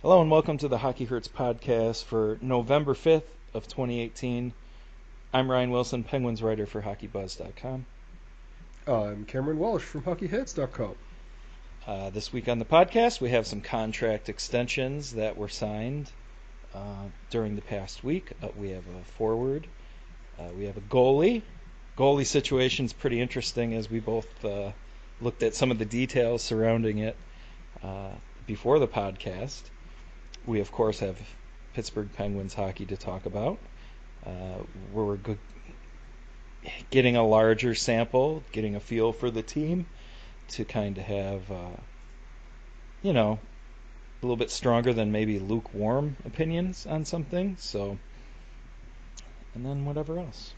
Hello and welcome to the Hockey Hurts podcast for November 5th of 2018. I'm Ryan Wilson, Penguins writer for HockeyBuzz.com. I'm Cameron Walsh from HockeyHeads.com. Uh, this week on the podcast, we have some contract extensions that were signed uh, during the past week. Uh, we have a forward. Uh, we have a goalie. Goalie situation's pretty interesting as we both uh, looked at some of the details surrounding it uh, before the podcast. We, of course, have Pittsburgh Penguins hockey to talk about. Uh, we're go- getting a larger sample, getting a feel for the team to kind of have, uh, you know, a little bit stronger than maybe lukewarm opinions on something. So, and then whatever else.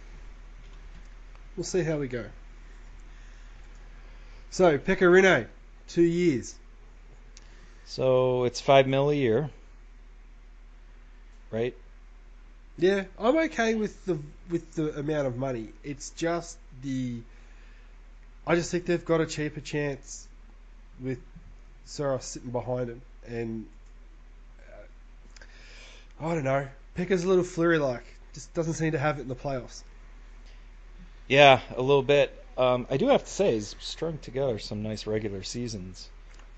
We'll see how we go. So, Pekka Rinne, two years. So it's five mil a year, right? Yeah, I'm okay with the with the amount of money. It's just the. I just think they've got a cheaper chance with Saros sitting behind him, and uh, I don't know. Pekka's a little Fleury like, just doesn't seem to have it in the playoffs. Yeah, a little bit. Um, I do have to say, he's strung together some nice regular seasons.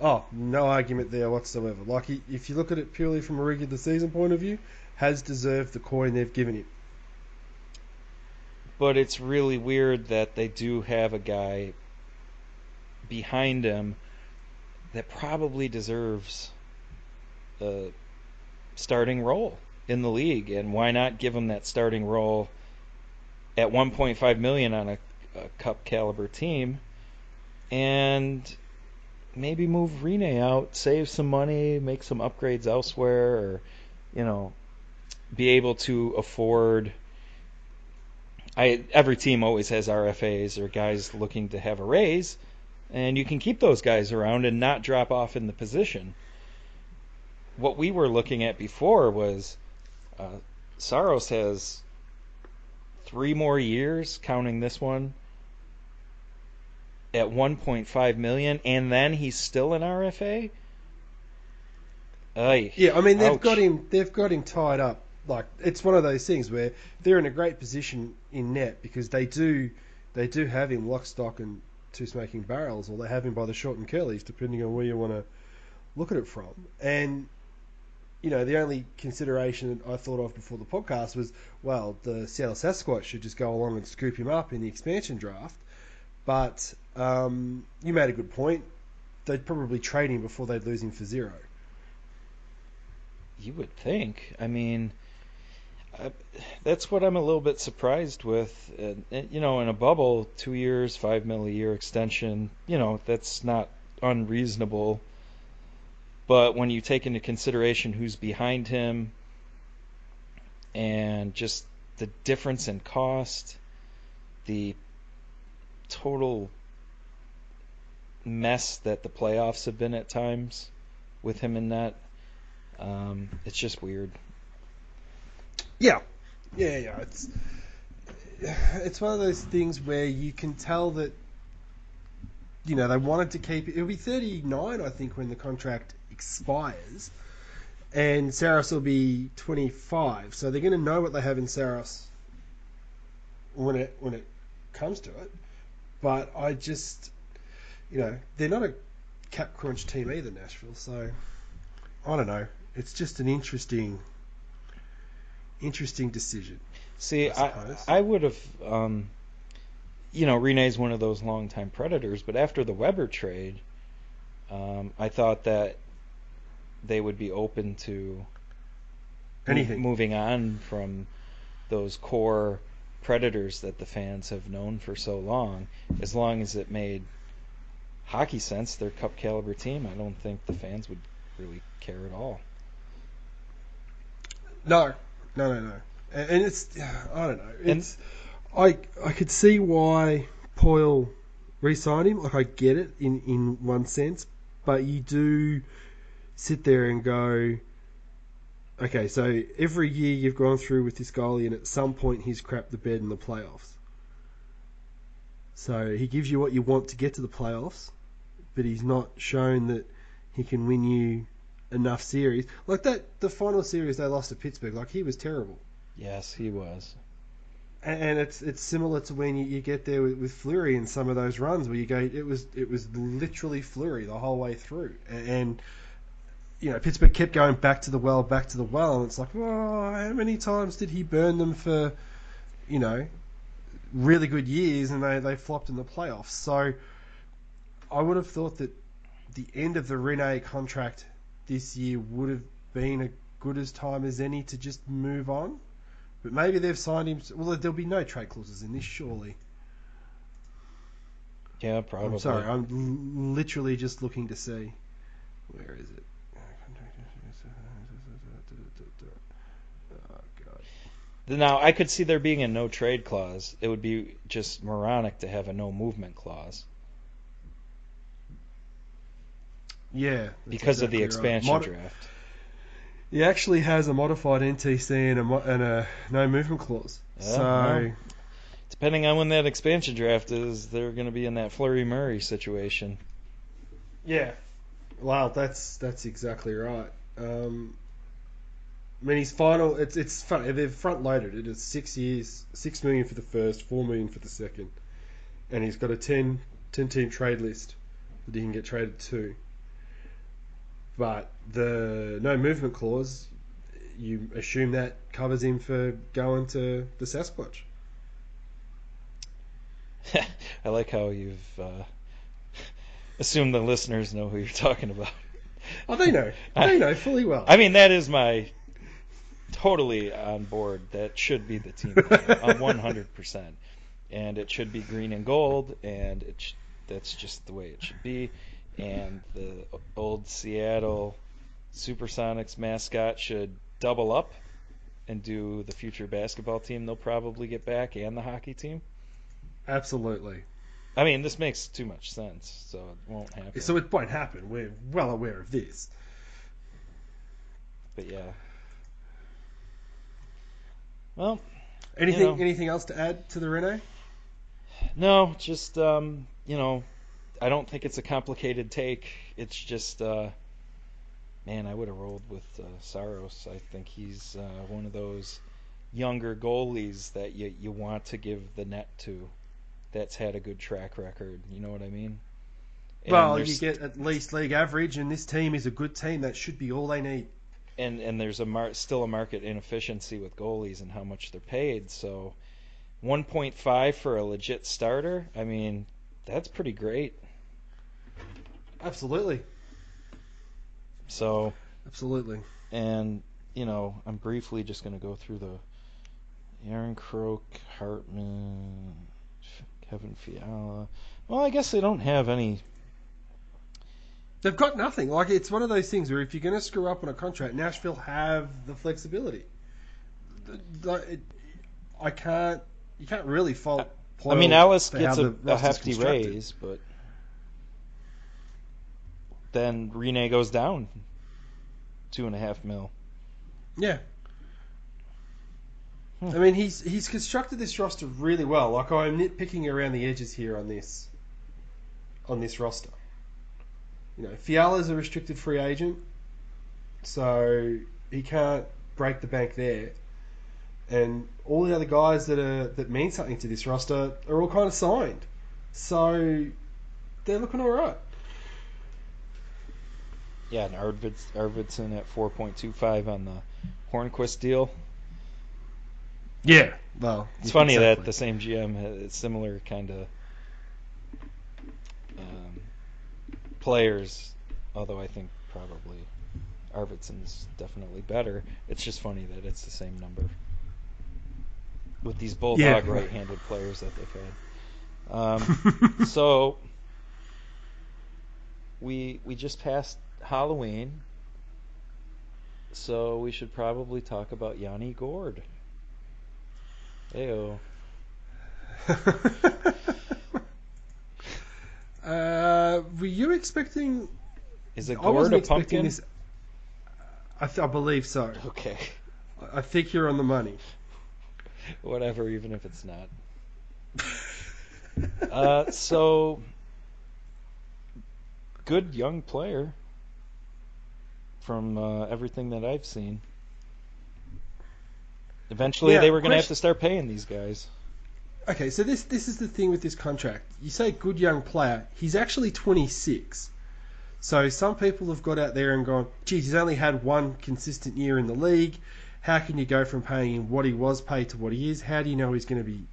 Oh, no argument there whatsoever. Like, if you look at it purely from a regular season point of view, has deserved the coin they've given him. But it's really weird that they do have a guy behind him that probably deserves a starting role in the league. And why not give him that starting role at 1.5 million on a, a cup caliber team and maybe move Rinne out, save some money, make some upgrades elsewhere, or you know, be able to afford. I every team always has RFAs or guys looking to have a raise, and you can keep those guys around and not drop off in the position. What we were looking at before was uh, Saros has three more years, counting this one, at 1.5 million, and then he's still an RFA. Ay, Yeah, I mean they've Ouch. got him. They've got him tied up. Like it's one of those things where they're in a great position in net because they do, they do have him lock, stock, and two smoking barrels, or they have him by the short and curlies, depending on where you want to look at it from. And you know, the only consideration I thought of before the podcast was, well, the Seattle Sasquatch should just go along and scoop him up in the expansion draft. But um, you made a good point. They'd probably trade him before they'd lose him for zero. You would think. I mean, That's what I'm a little bit surprised with. And, you know, in a bubble, two years, five mil a year extension. You know, that's not unreasonable. But when you take into consideration who's behind him and just the difference in cost, the total mess that the playoffs have been at times with him in that. Um, it's just weird. Yeah, yeah, yeah. It's it's one of those things where you can tell that you know they wanted to keep it. It'll be 39, I think, when the contract expires, and Saros will be 25. So they're going to know what they have in Saros when it when it comes to it. But I just, you know, they're not a cap crunch team either, Nashville. So I don't know. It's just an interesting, interesting decision. See, I I. I would have, um, you know, Rinne's one of those longtime predators, but after the Weber trade, um, I thought that they would be open to mo- Anything. moving on from those core predators that the fans have known for so long, as long as it made hockey sense. Their cup caliber team. I don't think the fans would really care at all. No, no, no, no. And and it's I don't know. It's I I could see why Poile re-signed him. Like I get it in in one sense, but you do sit there and go, okay, so every year you've gone through with this goalie, and at some point he's crapped the bed in the playoffs. So he gives you what you want to get to the playoffs, but he's not shown that he can win you enough series. Like that, the final series they lost to Pittsburgh. Like he was terrible. Yes, he was. And and it's it's similar to when you, you get there with, with Fleury in some of those runs where you go, it was it was literally Fleury the whole way through, and, and you know Pittsburgh kept going back to the well, back to the well, and it's like, oh, how many times did he burn them for, you know, really good years, and they they flopped in the playoffs. So I would have thought that the end of the Rinne contract this year would have been a good as time as any to just move on. But maybe they've signed him. Well, there'll be no trade clauses in this, surely. Yeah, probably. I'm sorry, I'm l- literally just looking to see. Where is it? Oh, God. Now, I could see there being a no trade clause. It would be just moronic to have a no movement clause Yeah. because of the exactly right. expansion Mod- draft. He actually has a modified NTC and a, mo- and a no movement clause. Yeah, so, well. Depending on when that expansion draft is, they're going to be in that Fleury Murray situation. yeah. Wow, that's that's exactly right. Um, I mean, his final. It's it's fun. They've front loaded it. It's six years, six million for the first, four million for the second, and he's got a 10, 10 team trade list that he can get traded to. But the no movement clause, you assume that covers him for going to the Sasquatch. I like how you've uh, assumed the listeners know who you're talking about. Oh, they know. They know fully well. I mean, that is my totally on board. That should be the team. color. I'm 100%. And it should be green and gold, and it sh- that's just the way it should be. And the old Seattle Supersonics mascot should double up and do the future basketball team they'll probably get back and the hockey team. Absolutely. I mean, this makes too much sense, so it won't happen. So it won't happen. We're well aware of this. but yeah. Well, Anything know. anything else to add to the Rinne? No, just um, you know, I don't think it's a complicated take. It's just, uh, man, I would have rolled with uh, Saros. I think he's uh, one of those younger goalies that you you want to give the net to. That's had a good track record. You know what I mean? And well, you get at least league average, and this team is a good team. That should be all they need. and and there's a mar- still a market inefficiency with goalies and how much they're paid. So, 1.5 for a legit starter. I mean, that's pretty great. Absolutely, So, absolutely. and you know, I'm briefly just going to go through the Aaron Croak, Hartman, Kevin Fiala. Well, I guess they don't have any. They've got nothing. Like it's one of those things where if you're going to screw up on a contract, Nashville have the flexibility. The- the- it- I can't. You can't really fault. I mean, Ellis gets a, a hefty raise, but then Rinne goes down two and a half mil. Yeah. Hmm. I mean, he's he's constructed this roster really well. Like I'm nitpicking around the edges here on this on this roster. You know, Fiala's a restricted free agent, so he can't break the bank there. And all the other guys that are that mean something to this roster are all kind of signed, so they're looking all right. Yeah, and Arvids, Arvidsson at 4.25 on the Hornqvist deal. Yeah, well, It's funny that the same GM has similar kind of um, players, although I think probably Arvidsson's definitely better. It's just funny that it's the same number with these bulldog Yeah. right-handed players that they've had. Um, so we we just passed Halloween, so we should probably talk about Yanni Gourde. Ew. uh, were you expecting? Is a I gourd wasn't a pumpkin? this. I, th- I believe so. Okay, I- I think you're on the money. whatever, even if it's not. Uh, so, good young player. From uh, everything that I've seen. Eventually, Yeah, they were going to have to start paying these guys. Okay, so this this is the thing with this contract. You say good young player. He's actually 26. So some people have got out there and gone, geez, he's only had one consistent year in the league. How can you go from paying him what he was paid to what he is? How do you know he's going to be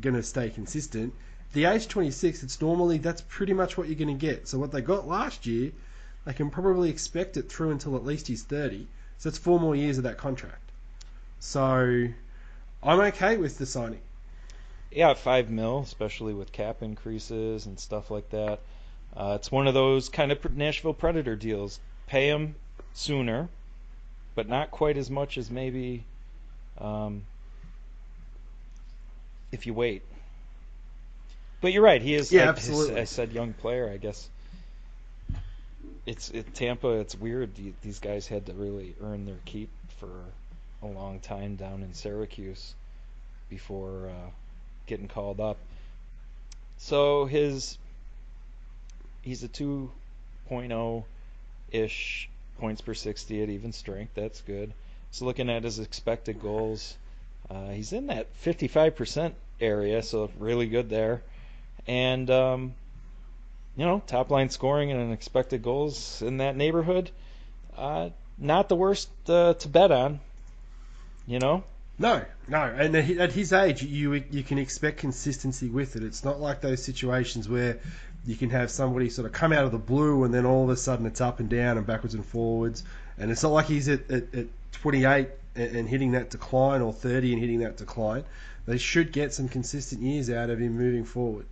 going to stay consistent? The age 26, it's normally that's pretty much what you're going to get. So what they got last year, they can probably expect it through until at least he's 30. So it's four more years of that contract. So I'm okay with the signing. Yeah, five mil, especially with cap increases and stuff like that. Uh, it's one of those kind of Nashville Predator deals. Pay him sooner, but not quite as much as maybe um, if you wait. But you're right. He is. Yeah, I- absolutely. I said young player. I guess it's it, Tampa. It's weird. These guys had to really earn their keep for a long time down in Syracuse before uh, getting called up. So his he's a 2.0 ish points per 60 at even strength. That's good. So looking at his expected goals, uh, he's in that 55% area, so really good there. And um, you know, top line scoring and expected goals in that neighborhood, uh, not the worst uh, to bet on. You know, No, no, and at his age, you you can expect consistency with it. It's not like those situations where you can have somebody sort of come out of the blue and then all of a sudden it's up and down and backwards and forwards. And it's not like he's at, at, at 28 and, and hitting that decline or 30 and hitting that decline. They should get some consistent years out of him moving forward.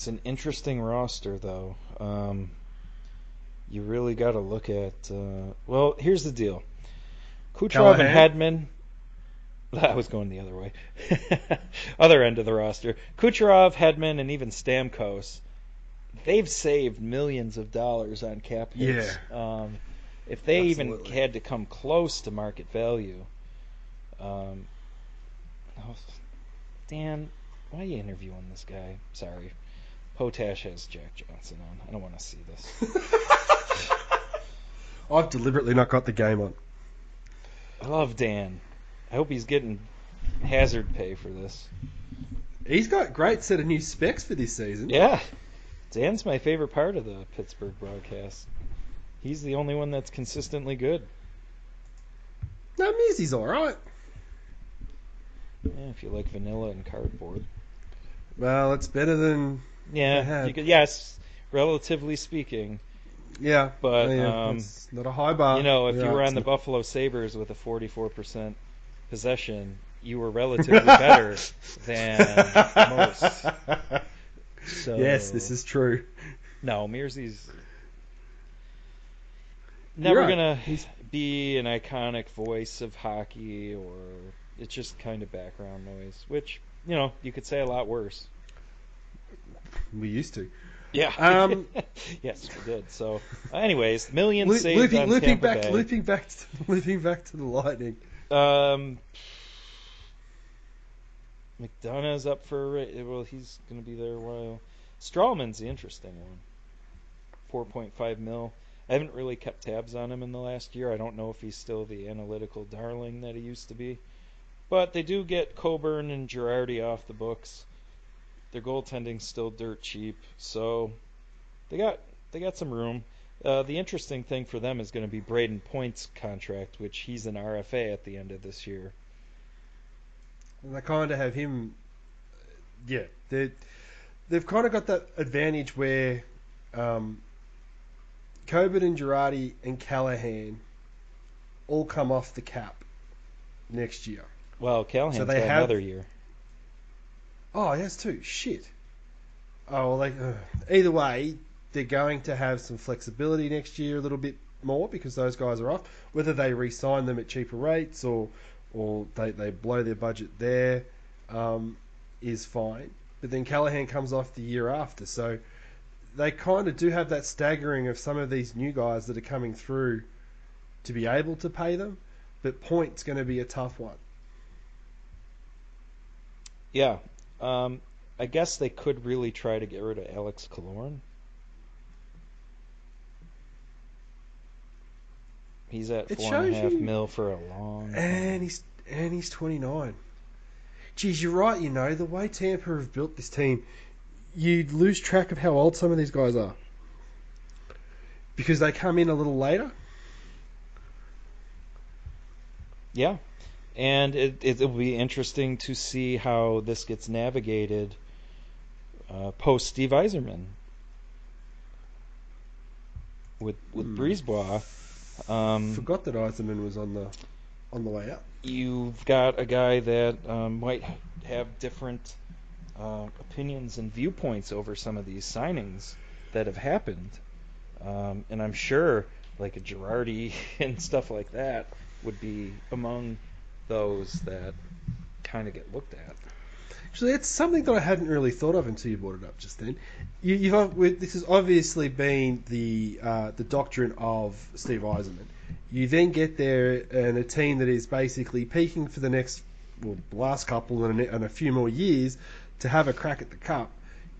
It's an interesting roster, though. Um, you really got to look at. Uh, well, here's the deal: Kucherov and Hedman. I was going the other way. other end of the roster: Kucherov, Hedman, and even Stamkos. They've saved millions of dollars on cap hits. Um, if they even had to come close to market value, um, oh, Dan, why are you interviewing this guy? Sorry. Potash has Jack Johnson on. I don't want to see this. I've deliberately not got the game on. I love Dan. I hope he's getting hazard pay for this. He's got great set of new specs for this season. Yeah. Dan's my favorite part of the Pittsburgh broadcast. He's the only one that's consistently good. No, Mearsy's all right. Yeah, if you like vanilla and cardboard. Well, it's better than Yeah, could, yes, relatively speaking. yeah. But, yeah, um, it's not a high bar. you know, if Yeah, you were on the not- Buffalo Sabres with a 44% possession, you were relatively better than most. So, Yes, this is true. No, Mearsy's never right. gonna He's- be an iconic voice of hockey, or it's just kind of background noise. Which you know you could say a lot worse. We used to. Yeah. Um, yes, we did. So, anyways, millions Lo- saved looping, on looping Tampa back, Bay. looping back, to, looping back to the Lightning. Um, McDonagh's up for well, he's going to be there a while. Stralman's the interesting one. Four point five mil. I haven't really kept tabs on him in the last year. I don't know if he's still the analytical darling that he used to be. But they do get Coburn and Girardi off the books. Their goaltending's still dirt cheap, so they got they got some room. Uh, the interesting thing for them is going to be Brayden Point's contract, which he's an RFA at the end of this year. And they kind of have him. Yeah, they they've kind of got that advantage where um, Coburn and Girardi and Callahan all come off the cap next year. Well, Callahan's So they got have- another year. Oh, yes, too. Shit. Oh, well, they, uh, either way, they're going to have some flexibility next year, a little bit more because those guys are off. Whether they re-sign them at cheaper rates or or they, they blow their budget there um, is fine. But then Callahan comes off the year after, so they kind of do have that staggering of some of these new guys that are coming through to be able to pay them. But Point's going to be a tough one. Yeah. Um, I guess they could really try to get rid of Alex Killorn. He's at It four and a half you- mil for a long. And time. he's and he's 29. Geez, you're right. You know the way Tampa have built this team, you lose track of how old some of these guys are because they come in a little later. Yeah, and it it'll be interesting to see how this gets navigated uh, post Steve Yzerman with with Hmm. Brisebois. Um, Forgot that Yzerman was on the on the way out. you've got a guy that um, might have different uh, opinions and viewpoints over some of these signings that have happened, um, and I'm sure like a Girardi and stuff like that would be among those that kind of get looked at. Actually, it's something that I hadn't really thought of until you brought it up just then. You, you've this has obviously been the uh, the doctrine of Steve Yzerman. You then get there and a team that is basically peaking for the next well, last couple and a, and a few more years to have a crack at the cup.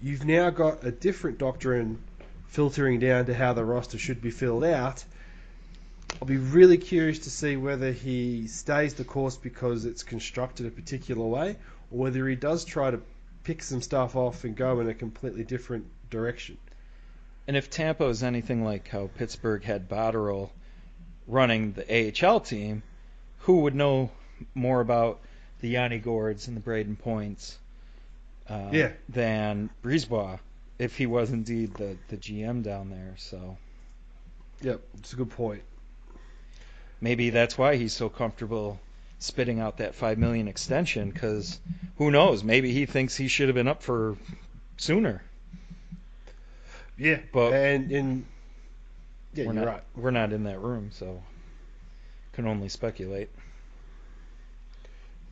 You've now got a different doctrine filtering down to how the roster should be filled out. I'll be really curious to see whether he stays the course because it's constructed a particular way, or whether he does try to pick some stuff off and go in a completely different direction. And if Tampa is anything like how Pittsburgh had Botterill running the AHL team, who would know more about the Yanni Gourdes and the Brayden Points uh, Yeah. than Brisebois if he was indeed the, the GM down there? So Yep, it's a good point. Maybe that's why he's so comfortable spitting out that five million extension because who knows? Maybe he thinks he should have been up for sooner. Yeah, But- and and yeah, we're you're not right. we're not in that room, so can only speculate.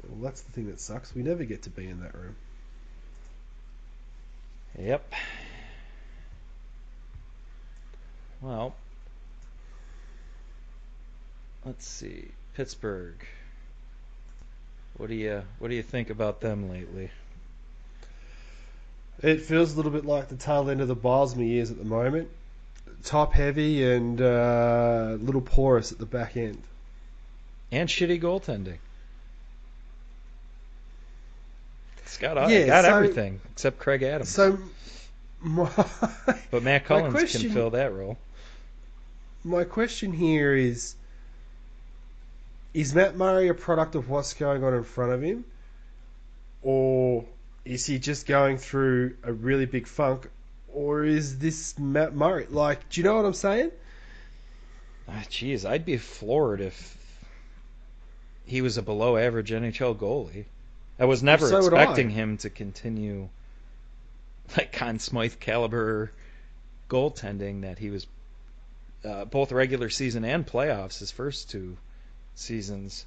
Well, that's the thing that sucks. We never get to be in that room. Yep. Well, let's see. Pittsburgh. What do you what do you think about them lately? It feels a little bit like the tail end of the Bylsma years at the moment. Top heavy and uh, little porous at the back end. And shitty goaltending. It's got Yeah, got so- everything except Craig Adams. So, my, but Matt Cullen question- can fill that role. my question here is: Is Matt Murray a product of what's going on in front of him, or is he just going through a really big funk, or is this Matt Murray? Like, do you know what I'm saying? Ah, Jeez, I'd be floored if he was a below average NHL goalie. I was never so expecting him to continue like Conn Smythe caliber goaltending that he was uh, both regular season and playoffs his first two seasons.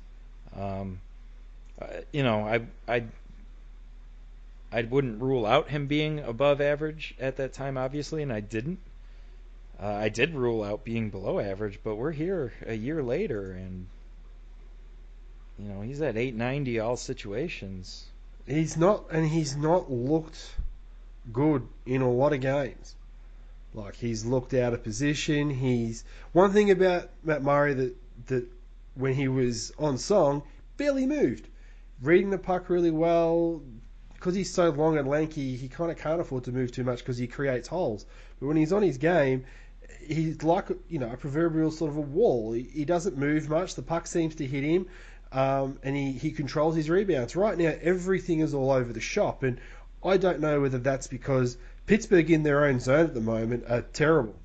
Um, uh, you know, I I I wouldn't rule out him being above average at that time, obviously, and I didn't. Uh, I did rule out being below average, but we're here a year later, and you know he's at 890 all situations. He's not, and he's not looked good in a lot of games. Like he's looked out of position. He's one thing about Matt Murray that that when he was on song, barely moved, reading the puck really well. Because he's so long and lanky, he kind of can't afford to move too much because he creates holes. But when he's on his game, he's like you know a proverbial sort of a wall. He, he doesn't move much. The puck seems to hit him, um, and he, he controls his rebounds. Right now, everything is all over the shop, and I don't know whether that's because Pittsburgh in their own zone at the moment are terrible.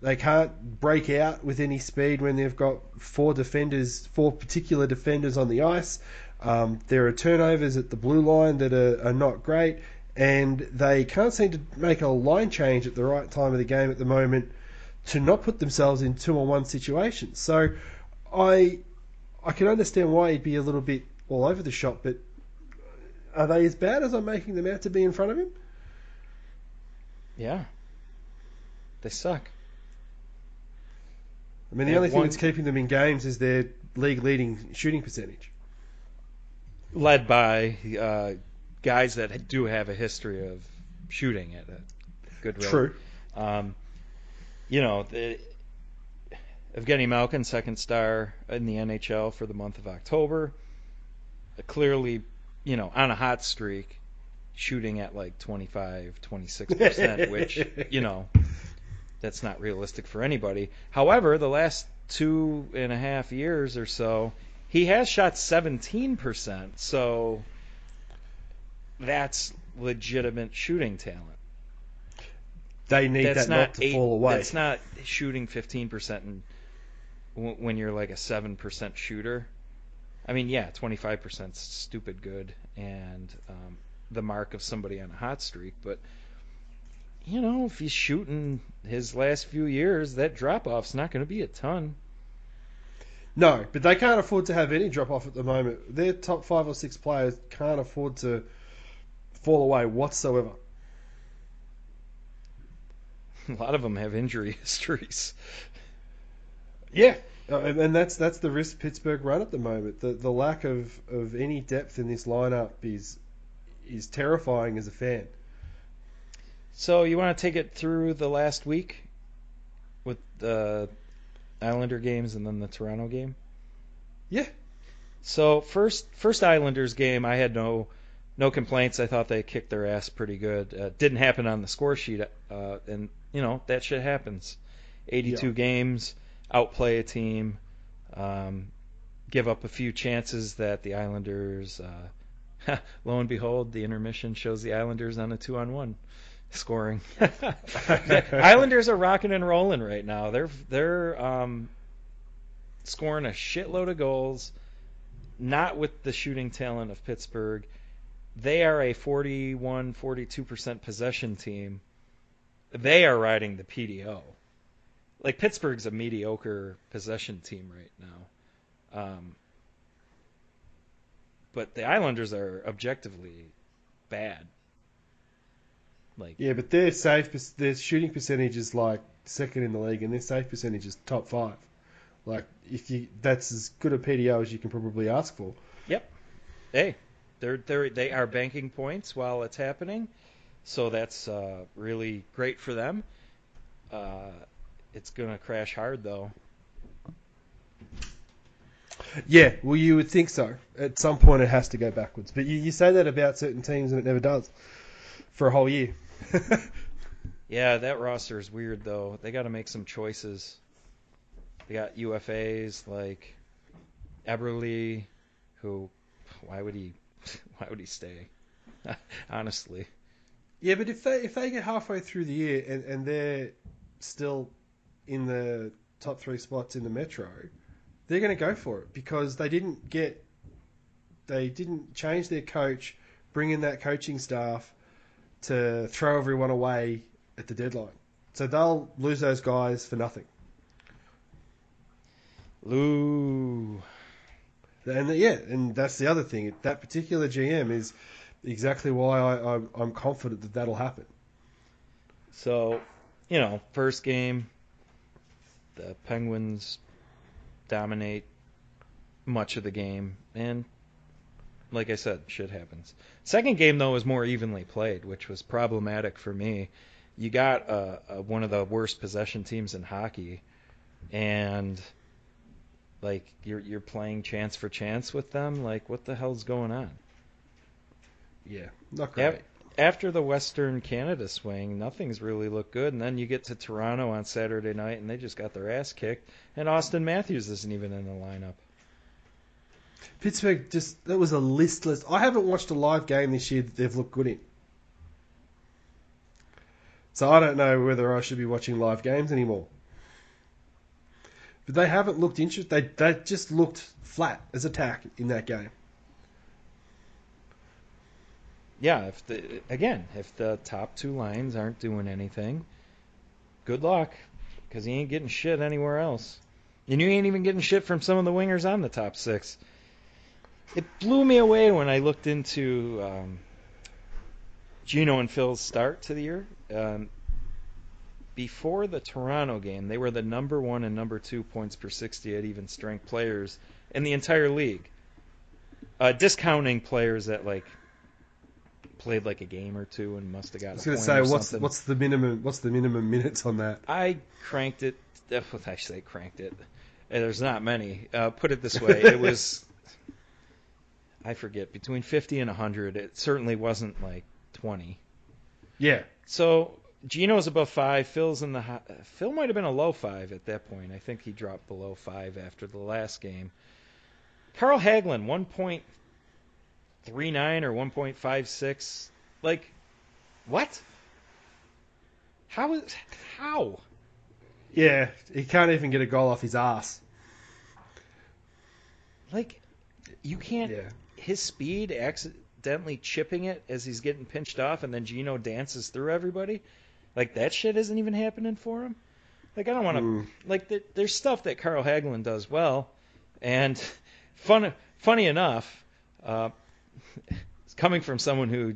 They can't break out with any speed when they've got four defenders, four particular defenders on the ice. Um, there are turnovers at the blue line that are, are not great, and they can't seem to make a line change at the right time of the game at the moment to not put themselves in two on one situations. So I I can understand why he'd be a little bit all over the shop, but are they as bad as I'm making them out to be in front of him? Yeah, they suck. I mean, the only thing one- that's keeping them in games is their league leading shooting percentage. Led by uh, guys that do have a history of shooting at a good rate. True. Um, you know, the, Evgeny Malkin, second star in the NHL for the month of October. Clearly, you know, on a hot streak, shooting at like 25, 26%, which, you know, that's not realistic for anybody. However, the last two and a half years or so, he has shot 17%. So that's legitimate shooting talent. They need That's that not, to eight- fall away. That's not shooting 15% and w- when you're like a 7% shooter. I mean, yeah, 25% is stupid good and um, the mark of somebody on a hot streak, but you know, if he's shooting his last few years, that drop off's not going to be a ton. No, but they can't afford to have any drop off at the moment. Their top five or six players can't afford to fall away whatsoever. A lot of them have injury histories. Yeah, uh, and, and that's that's the risk Pittsburgh run at the moment. The the lack of, of any depth in this lineup is is terrifying as a fan. So you want to take it through the last week with the Islander games and then the Toronto game? Yeah. So first first Islanders game, I had no no complaints. I thought they kicked their ass pretty good. Uh, didn't happen on the score sheet, uh, and you know that shit happens. 82 Yeah. games, outplay a team, um, give up a few chances that the Islanders. Uh, lo and behold, the intermission shows the Islanders on a two on one scoring. the Islanders are rocking and rolling right now. They're they're um, scoring a shitload of goals, not with the shooting talent of Pittsburgh. They are a 41 42% possession team. They are riding the PDO. Like Pittsburgh's a mediocre possession team right now. Um, but the Islanders are objectively bad. Like Yeah, but their safe their shooting percentage is like second in the league, and their safe percentage is top five. Like if you that's as good a PDO as you can probably ask for. Yep. Hey, they're they're they are banking points while it's happening, so that's uh, really great for them. Uh, it's gonna crash hard though. Yeah, well, you would think so. At some point, it has to go backwards. But you, you say that about certain teams, and it never does for a whole year. Yeah, that roster is weird though. They got to make some choices. They got UFAs like Eberle, who why would he why would he stay? Honestly, yeah, but if they if they get halfway through the year and, and they're still in the top three spots in the Metro, they're going to go for it because they didn't get they didn't change their coach, bring in that coaching staff to throw everyone away at the deadline. So they'll lose those guys for nothing. Lou. And yeah, and that's the other thing. That particular GM is exactly why I, I'm confident that that'll happen. So, you know, first game, the Penguins dominate much of the game, and like I said, shit happens. Second game though was more evenly played, which was problematic for me. You got uh, uh, one of the worst possession teams in hockey, and like you're you're playing chance for chance with them. Like, what the hell's going on? Yeah, not great. Yep. After the Western Canada swing, nothing's really looked good, and then you get to Toronto on Saturday night, and they just got their ass kicked, and Auston Matthews isn't even in the lineup. Pittsburgh just that was a listless. I haven't watched a live game this year that they've looked good in. So I don't know whether I should be watching live games anymore. But they haven't looked interested. They they just looked flat as attack in that game. Yeah, if the again, if the top two lines aren't doing anything, good luck, because he ain't getting shit anywhere else, and you ain't even getting shit from some of the wingers on the top six. It blew me away when I looked into um, Gino and Phil's start to the year. Um, before the Toronto game, they were the number one and number two points per 60 at even strength players in the entire league. Uh, discounting players that like played like a game or two and must have got. I was going to say, what's what's the minimum what's the minimum minutes on that? I cranked it. Actually, I cranked it. There's not many. Uh, put it this way, it was. I forget between 50 and 100. It certainly wasn't like 20. Yeah, So Gino's above five. Phil's in the high, Phil might have been a low five at that point. I think he dropped below five after the last game. Carl Hagelin 1.39 or 1.56. Like, what? How is how? yeah, he can't even get a goal off his ass. Like, you can't. Yeah, His speed accidentally chipping it as he's getting pinched off, and then Gino dances through everybody. Like that shit isn't even happening for him. Like I don't want to. Mm. Like th- there's stuff that Carl Hagelin does well, and fun. Funny enough, uh, coming from someone who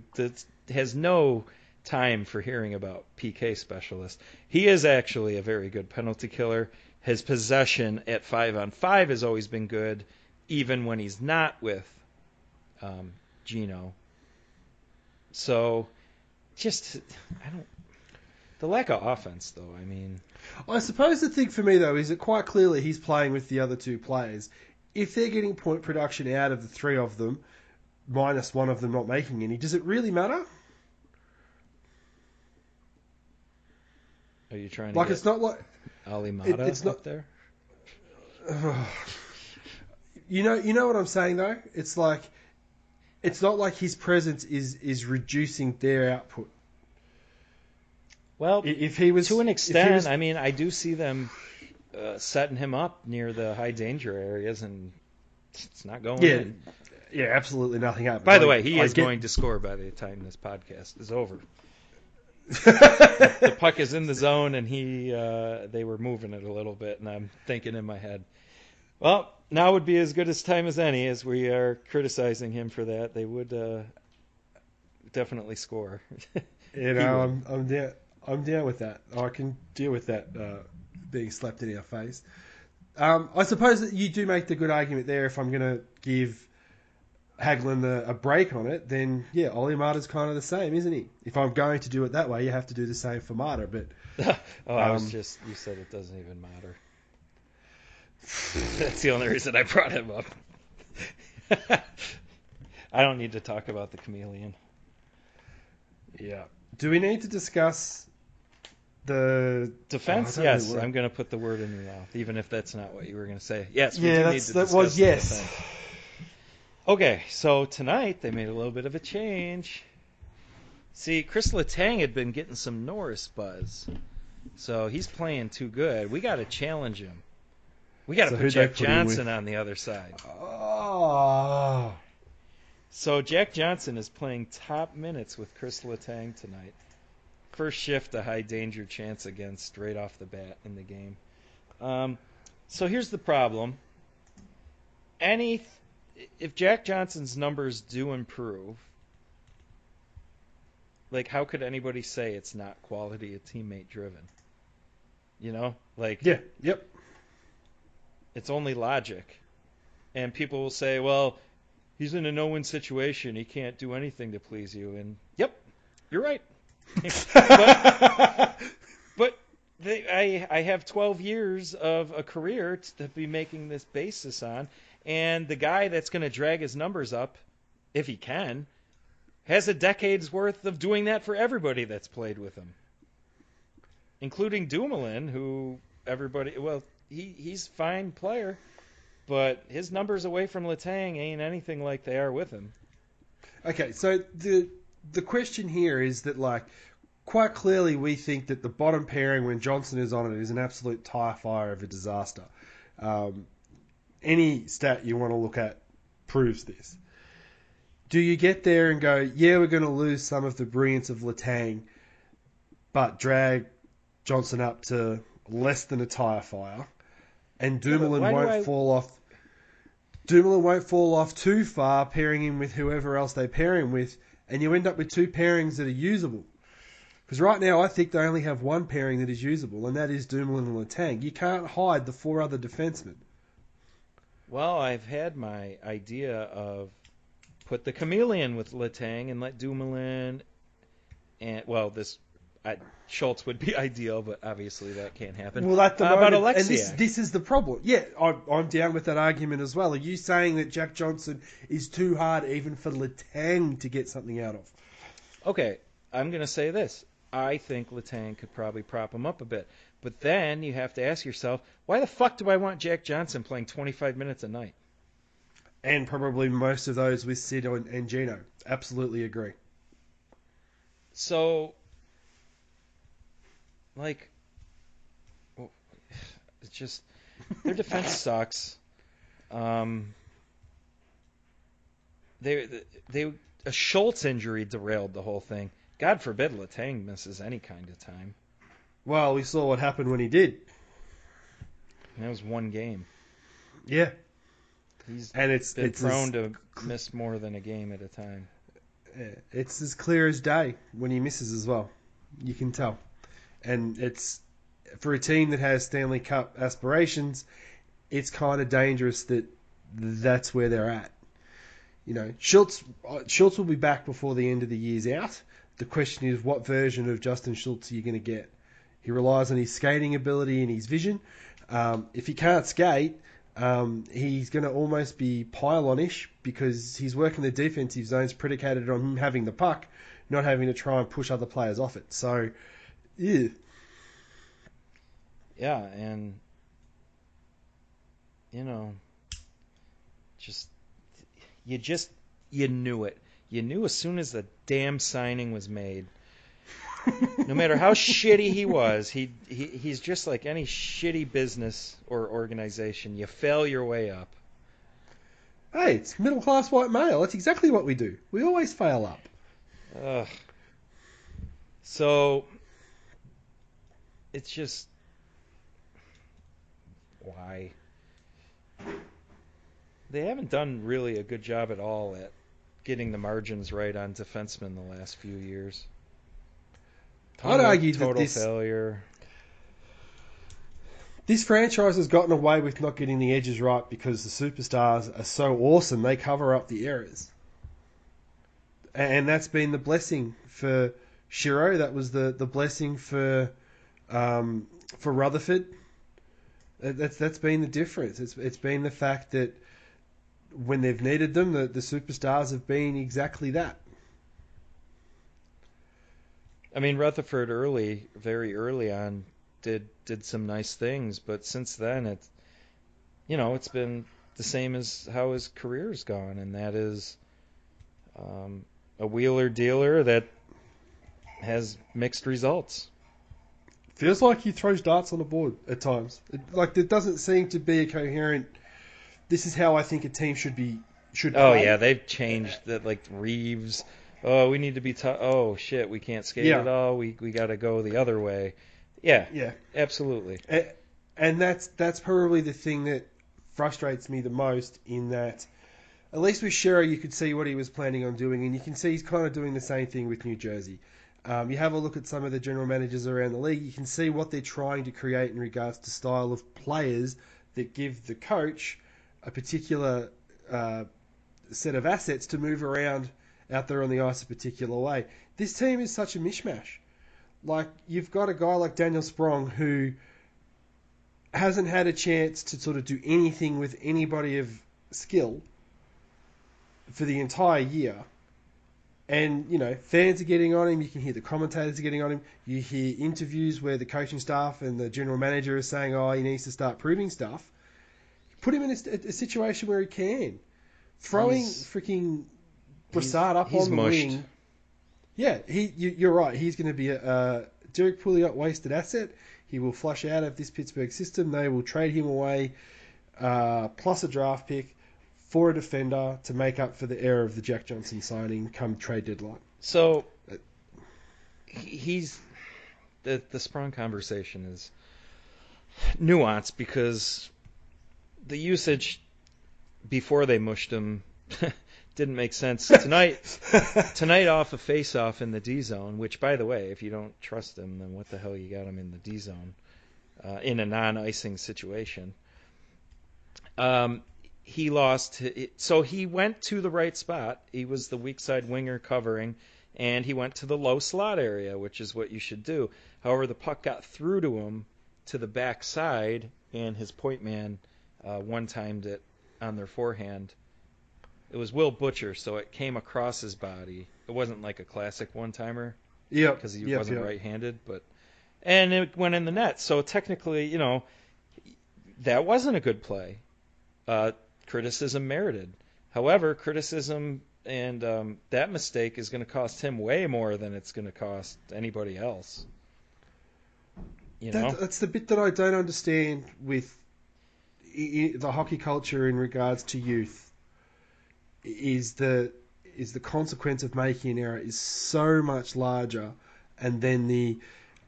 has no time for hearing about PK specialists, he is actually a very good penalty killer. His possession at five on five has always been good, even when he's not with um, Gino. So, just I don't. The lack of offense, though. I mean, I suppose the thing for me though is that quite clearly he's playing with the other two players. If they're getting point production out of the three of them, minus one of them not making any, does it really matter? are you trying to Like it's not like Ali it- Maatta it's not- up there? you know you know what I'm saying though. It's like it's not like his presence is is reducing their output. Well, If he was to an extent, was- I mean, I do see them uh, setting him up near the high danger areas, and it's not going Yeah, in. yeah, absolutely nothing happens. By the I- way, he I is get- going to score by the time this podcast is over. the puck is in the zone, and he uh, they were moving it a little bit, and I'm thinking in my head, well, now would be as good as time as any, as we are criticizing him for that. They would uh, definitely score. You know. I'm I'm down I'm down with that. I can deal with that uh, being slapped in our face. Um, I suppose that you do make the good argument there. If I'm going to give Hagelin a, a break on it, then yeah, Olli Maatta's kind of the same, isn't he? If I'm going to do it that way, you have to do the same for Mata. But oh, I was Um, just you said it doesn't even matter. That's the only reason I brought him up. I don't need to talk about the chameleon. yeah, do we need to discuss the Defense, Oh, yes. I'm going to put the word in your mouth, even if that's not what you were going to say. Yes, we yeah? do That's, need to that discuss was yes. defense. Okay, so tonight they made a little bit of a change. See, Chris Letang had been getting some Norris buzz, so he's playing too good. We got to challenge him. We got to So put Jack? Johnson on the other side. Oh, So Jack Johnson is playing top minutes with Chris Letang tonight. First shift, a high danger chance against straight off the bat in the game. Um, so here's the problem. Any, if Jack Johnson's numbers do improve, like how could anybody say it's not quality of teammate driven? You know, like yeah, yep. It's only logic. And people will say, well, he's in a no win situation. He can't do anything to please you. And, yep, you're right. but but they, I, I have 12 years of a career to be making this basis on. And the guy that's going to drag his numbers up, if he can, has a decade's worth of doing that for everybody that's played with him, including Dumoulin, who everybody, well, he, he's fine player, but his numbers away from Letang ain't anything like they are with him. Okay, so the the question here is that like quite clearly we think that the bottom pairing when Johnson is on it is an absolute tire fire of a disaster. Um, any stat you want to look at proves this. Do you get there and go, yeah, we're going to lose some of the brilliance of Letang, but drag Johnson up to less than a tire fire, and Yeah, Dumoulin do won't I- fall off. Dumoulin won't fall off too far, pairing him with whoever else they pair him with, and you end up with two pairings that are usable. Because right now, I think they only have one pairing that is usable, and that is Dumoulin and Letang. You can't hide the four other defensemen. Well, I've had my idea of put the chameleon with Letang and let Dumoulin and well, this I, Schultz would be ideal, but obviously that can't happen. Well, at the uh, How moment, about and this, this is the problem. Yeah, I'm, I'm down with that argument as well. Are you saying that Jack Johnson is too hard even for Letang to get something out of? Okay, I'm going to say this. I think Letang could probably prop him up a bit. But then you have to ask yourself, why the fuck do I want Jack Johnson playing 25 minutes a night? And probably most of those with Sid and, and Gino. Absolutely agree. So, like, it's just their defense sucks. Um, they they a Schultz injury derailed the whole thing. God forbid Letang misses any kind of time. Well, we saw what happened when he did. And that was one game. Yeah, He's and it's been it's prone as, to miss more than a game at a time. it's as clear as day when he misses as well. You can tell, and it's for a team that has Stanley Cup aspirations. It's kind of dangerous that that's where they're at. You know, Schultz uh, Schultz will be back before the end of the year's out. The question is, what version of Justin Schultz are you going to get? He relies on his skating ability and his vision. Um, if he can't skate, um, he's going to almost be pylonish because he's working the defensive zones predicated on him having the puck, not having to try and push other players off it. So, yeah, Yeah, and you know, just you just you knew it. You knew as soon as the damn signing was made. No matter how shitty he was, he, he he's just like any shitty business or organization. You fail your way up. hey, it's middle class white male. That's exactly what we do. We always fail up. Ugh. So it's just why they haven't done really a good job at all at getting the margins right on defensemen the last few years. I'd Total- argue that total this- failure. This franchise has gotten away with not getting the edges right because the superstars are so awesome they cover up the errors. And that's been the blessing for Shero. That was the, the blessing for um, for Rutherford. That- That's that's been the difference. It's it's been the fact that when they've needed them, the, the superstars have been exactly that. I mean, Rutherford early, very early on, did did some nice things, but since then, it's you know, it's been the same as how his career's gone, and that is um, a wheeler dealer that has mixed results. Feels like he throws darts on the board at times. It, like there doesn't seem to be a coherent. This is how I think a team should be should. Oh play. yeah, they've changed that. Like Reaves, oh we need to be. T- oh shit, we can't skate Yeah. at all. We we got to go the other way. Yeah, yeah, absolutely. A- and that's that's probably the thing that frustrates me the most. In that, at least with Shero, you could see what he was planning on doing, and you can see he's kind of doing the same thing with New Jersey. Um, you have a look at some of the general managers around the league, you can see what they're trying to create in regards to style of players that give the coach a particular uh, set of assets to move around out there on the ice a particular way. This team is such a mishmash. Like you've got a guy like Daniel Sprong who hasn't had a chance to sort of do anything with anybody of skill for the entire year. And, you know, fans are getting on him. You can hear the commentators are getting on him. You hear interviews where the coaching staff and the general manager is saying, oh, he needs to start proving stuff. Put him in a, a situation where he can. Throwing He's- freaking Brassard up on the mushed. wing. Yeah, he, you, you're right. He's going to be a, a Derrick Pouliot wasted asset. He will flush out of this Pittsburgh system. They will trade him away, uh, plus a draft pick for a defender to make up for the error of the Jack Johnson signing come trade deadline. So he's the the Sprong conversation is nuanced because the usage before they mushed him didn't make sense tonight. tonight off a face-off in the D zone, which by the way, if you don't trust him, then what the hell you got him in the D zone uh, in a non-icing situation? Um, he lost. So he went to the right spot. He was the weak side winger covering, and he went to the low slot area, which is what you should do. However, the puck got through to him to the back side, and his point man uh, one timed it on their forehand. It was Will Butcher, so it came across his body. It wasn't like a classic one timer Yep. because he yep, wasn't yep. right-handed, but and it went in the net. So technically, you know, that wasn't a good play. Uh, criticism merited. However, criticism and um, that mistake is going to cost him way more than it's going to cost anybody else. You know, That, that's the bit that I don't understand with the hockey culture in regards to youth. Is the is the consequence of making an error is so much larger, and then the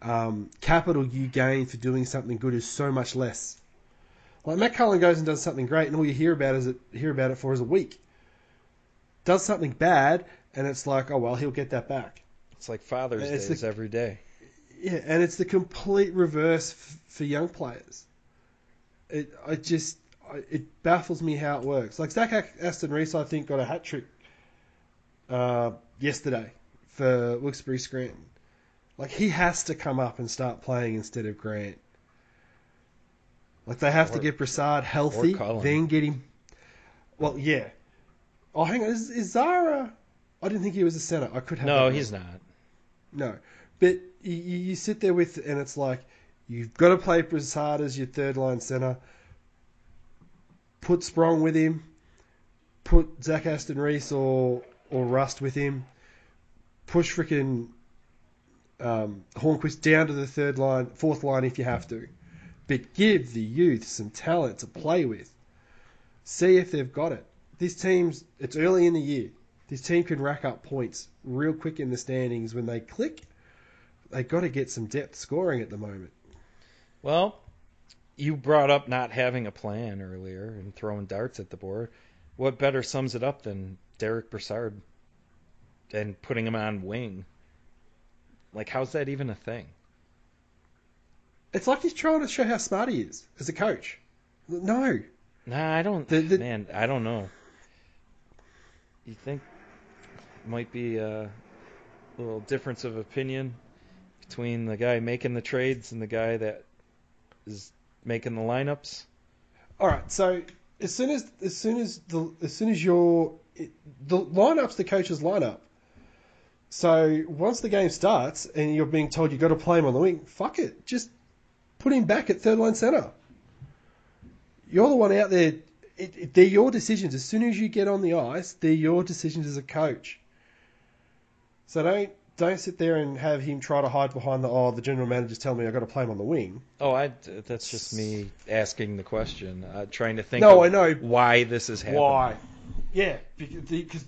um, capital you gain for doing something good is so much less. Like Matt Cullen goes and does something great, and all you hear about is it, hear about it for is a week. Does something bad, and it's like, oh well, he'll get that back. it's like Father's Day is the- every day. Yeah, and it's the complete reverse f- for young players. It, I just, I, it baffles me how it works. Like Zach Aston Reese, I think got a hat trick uh, yesterday for Wilkes-Barre Scranton. Like he has to come up and start playing instead of Grant. Like they have Or- to get Brassard healthy, then get him. Well, yeah. Oh, hang on, is, is Zara? I didn't think he was a center. I could have. No, he's not. No, but you, you sit there with, and it's like you've got to play Brassard as your third line center. Put Sprong with him. Put Zach Aston Reese or or Rust with him. Push frickin' um, Hornqvist down to the third line, fourth line if you have to. But give the youth some talent to play with. See if they've got it. This team's it's early in the year. This team can rack up points real quick in the standings when they click. They got to get some depth scoring at the moment. Well, you brought up not having a plan earlier and throwing darts at the board. What better sums it up than Derek Brassard and putting him on wing? Like, how's that even a thing? It's like he's trying to show how smart he is as a coach. No, Nah, I don't. The- the- man, I don't know. You think might be a little difference of opinion between the guy making the trades and the guy that is making the lineups? All right, so as soon as as soon as the as soon as your the lineup's the coach's lineup. So once the game starts and you're being told you've got to play him on the wing, fuck it, just put him back at third line center. You're the one out there. It, it, they're your decisions. As soon as you get on the ice, they're your decisions as a coach. So don't don't sit there and have him try to hide behind the oh the general manager's telling me I've got to play him on the wing. Oh, I. That's just me asking the question, uh, trying to think. No, I know. why this is happening. Why? Yeah, because, because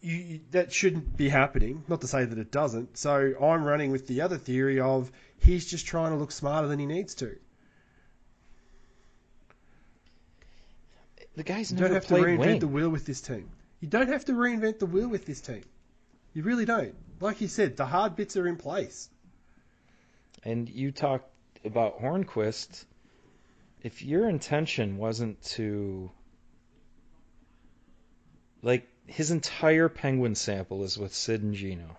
you, you, that shouldn't be happening. Not to say that it doesn't. So I'm running with the other theory of he's just trying to look smarter than he needs to. The guy's You don't have to reinvent wing. the wheel with this team. You don't have to reinvent the wheel with this team. You really don't. Like you said, the hard bits are in place. And you talked about Hornqvist. If your intention wasn't to. Like, his entire penguin sample is with Sid and Gino.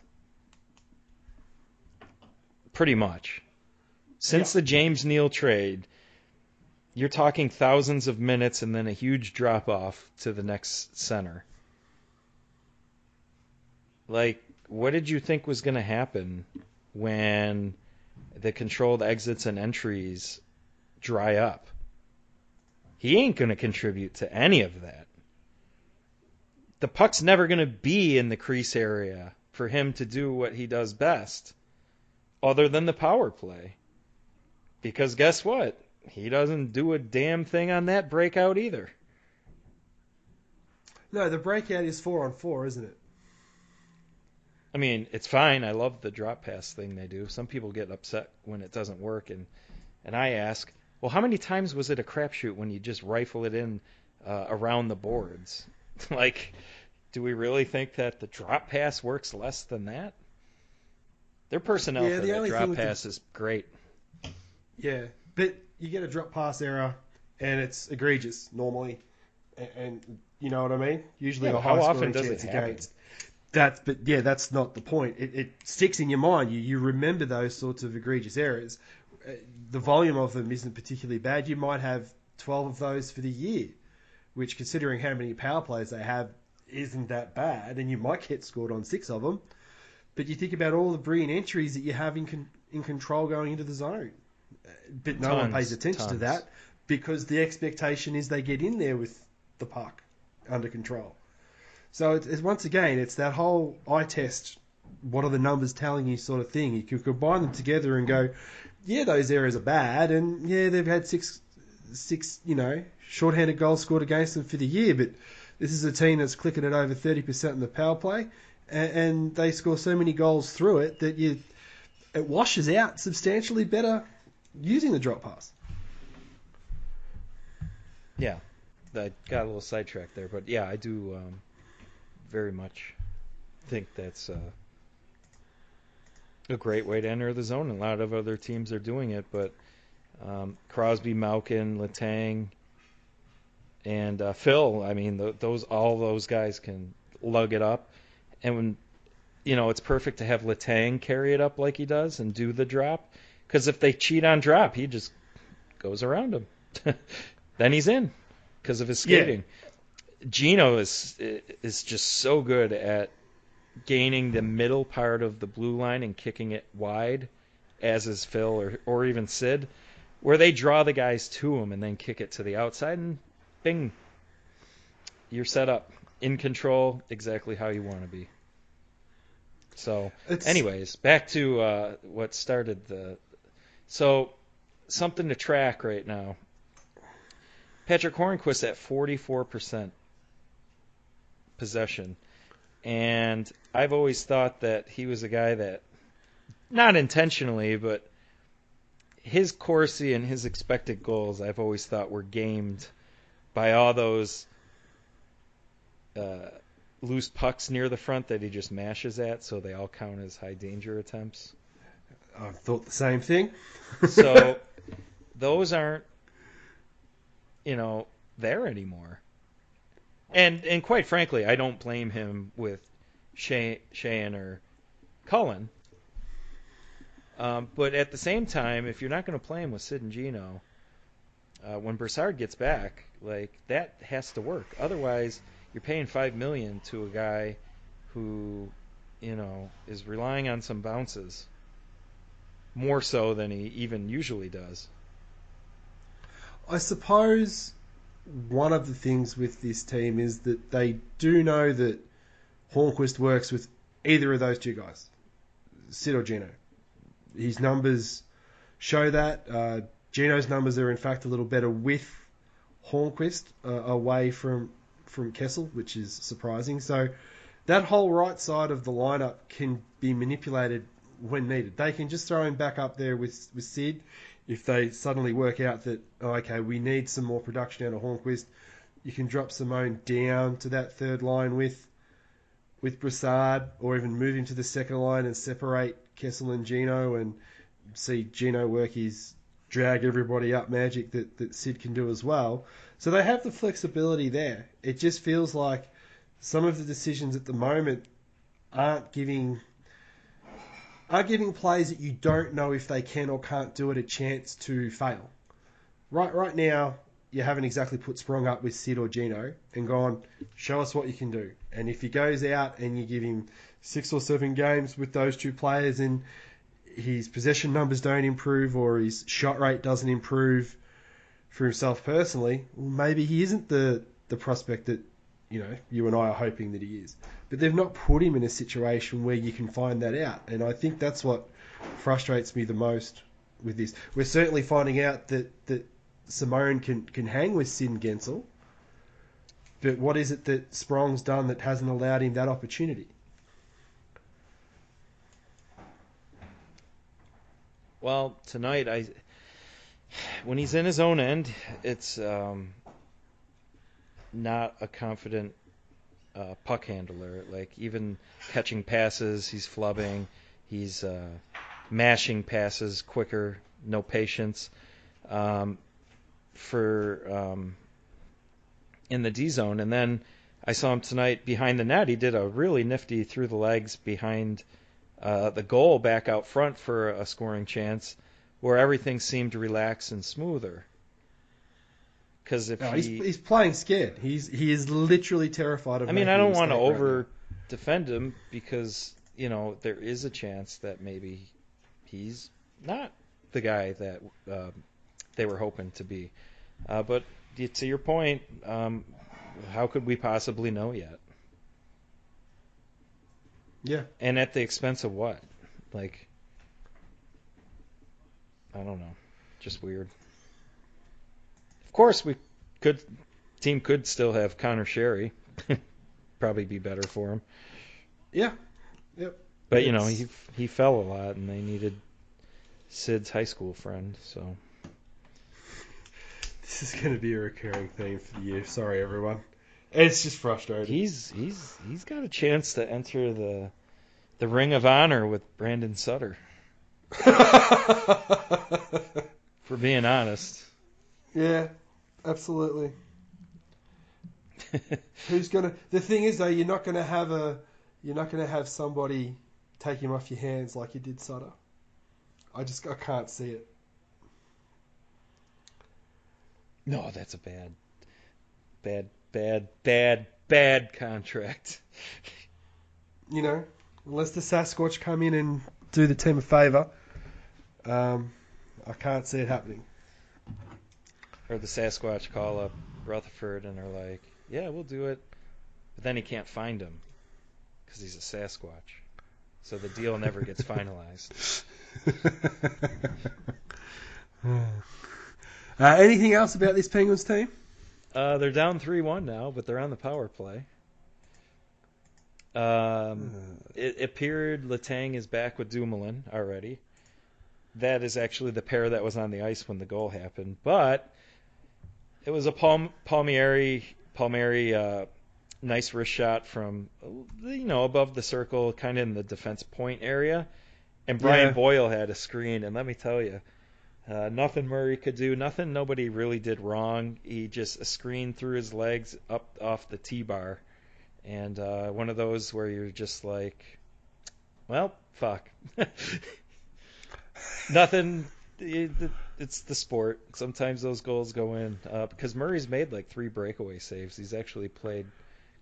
Pretty much. Since the James Neal trade, you're talking thousands of minutes and then a huge drop off to the next center. Like, what did you think was going to happen when the controlled exits and entries dry up. He ain't going to contribute to any of that. The puck's never going to be in the crease area for him to do what he does best, other than the power play. Because guess what? He doesn't do a damn thing on that breakout either. No, the breakout is four on four, isn't it? I mean, it's fine. I love the drop pass thing they do. Some people get upset when it doesn't work, and and I ask, well, how many times was it a crapshoot when you just rifle it in uh, around the boards? like, do we really think that the drop pass works less than that? Their personnel Yeah, for the drop with the- pass is great. Yeah, but you get a drop pass error, and it's egregious normally. and, and you know what I mean. Usually, Yeah, a how often does it happen? against. That's but yeah, that's not the point. It, it sticks in your mind. You you remember those sorts of egregious errors. Uh, the volume of them isn't particularly bad. You might have twelve of those for the year, which, considering how many power plays they have, isn't that bad. And you might get scored on six of them. But you think about all the brilliant entries that you have in con- in control going into the zone. But no one pays attention to that because the expectation is they get in there with the puck under control. So it's, it's once again, it's that whole eye test. What are the numbers telling you, sort of thing. You can combine them together and go, yeah, those errors are bad, and yeah, they've had six, six, you know, shorthanded goals scored against them for the year. But this is a team that's clicking at over thirty percent in the power play, and, and they score so many goals through it that you, it washes out substantially better using the drop pass. Yeah, I got a little sidetracked there, but yeah, I do um, very much think that's uh, a great way to enter the zone. A lot of other teams are doing it, but um, Crosby, Malkin, Letang, and uh, Phil. I mean, th- those all those guys can lug it up, and when you know it's perfect to have Letang carry it up like he does and do the drop, because if they cheat on drop, he just goes around him. then he's in because of his Yeah. skating. Gino is is just so good at gaining the middle part of the blue line and kicking it wide, as is Phil or or even Sid, where they draw the guys to him and then kick it to the outside and bing, you're set up in control exactly how you want to be. So, It's, anyways, back to uh, what started the. So, something to track right now. Patrick Hornqvist at 44% possession. And I've always thought that he was a guy that, not intentionally, but his Corsi and his expected goals, I've always thought were gamed by all those uh, loose pucks near the front that he just mashes at, so they all count as high danger attempts. I thought the same thing. So those aren't, you know, there anymore. And and quite frankly, I don't blame him with Shay, Sheahan or Cullen. Um, but at the same time, if you're not going to play him with Sid and Gino, uh, when Brassard gets back, like that has to work. Otherwise, you're paying five million to a guy who, you know, is relying on some bounces more so than he even usually does. I suppose one of the things with this team is that they do know that Hornqvist works with either of those two guys, Sid or Gino. His numbers show that. Uh, Gino's numbers are in fact a little better with Hornqvist uh, away from from Kessel, which is surprising. So that whole right side of the lineup can be manipulated when needed. They can just throw him back up there with with Sid if they suddenly work out that oh, okay we need some more production out of Hornqvist. You can drop Simone down to that third line with with Brassard, or even move him to the second line and separate Kessel and Gino, and see Gino work his drag everybody up magic that, that Sid can do as well. So they have the flexibility there. It just feels like some of the decisions at the moment aren't giving aren't giving players that you don't know if they can or can't do it a chance to fail. Right right now, you haven't exactly put Sprong up with Sid or Gino and gone, show us what you can do. And if he goes out and you give him six or seven games with those two players and his possession numbers don't improve or his shot rate doesn't improve for himself personally, well, maybe he isn't the, the prospect that you know you and I are hoping that he is. But they've not put him in a situation where you can find that out, and I think that's what frustrates me the most with this. We're certainly finding out that that Simone can can hang with Sid Guentzel, but what is it that Sprong's done that hasn't allowed him that opportunity? Well, tonight I when he's in his own end, it's um, not a confident uh, puck handler. Like even catching passes, he's flubbing. He's uh, mashing passes quicker, no patience. Um, for um, in the D zone, and then I saw him tonight behind the net. He did a really nifty through the legs behind uh, the goal back out front for a scoring chance, where everything seemed relaxed and smoother. Because if No, he, he's, he's playing scared. He's he is literally terrified of. I mean, I don't want to mistake right over defend him because you know there is a chance that maybe he's not the guy that um, they were hoping to be. Uh, but to your point, um, how could we possibly know yet? Yeah. And at the expense of what? Like, I don't know. Just weird. Of course, we could. Team could still have Conor Sheary. Probably be better for him. Yeah. Yep. But you know, he he fell a lot, and they needed Sid's high school friend. So This is going to be a recurring thing for the year. Sorry, everyone. It's just frustrating. he's he's he's got a chance to enter the the Ring of Honor with Brandon Sutter. For being honest. yeah, absolutely. Who's gonna? The thing is, though, you're not gonna have a, you're not gonna have somebody take him off your hands like you did Sutter. I just, I can't see it. No, that's a bad, bad, bad, bad, bad contract. You know, unless the Sasquatch come in and do the team a favour, um, I can't see it happening. Or the Sasquatch call up Rutherford and are like, "Yeah, we'll do it," but then he can't find him because he's a Sasquatch. So the deal never gets finalized. uh, anything else about this Penguins team? Uh, they're down three-one now, but they're on the power play. Um, it appeared Letang is back with Dumoulin already. That is actually the pair that was on the ice when the goal happened, but it was a Palm, Palmieri Palmieri uh, nice wrist shot from you know above the circle, kind of in the defense point area, and Brian Yeah. Boyle had a screen, and let me tell you. Uh, nothing Murray could do, nothing nobody really did wrong. He just a screen through his legs up off the T bar, and uh, one of those where you're just like, well, fuck. nothing. it- It's the sport. Sometimes those goals go in uh, because Murray's made like three breakaway saves. He's actually played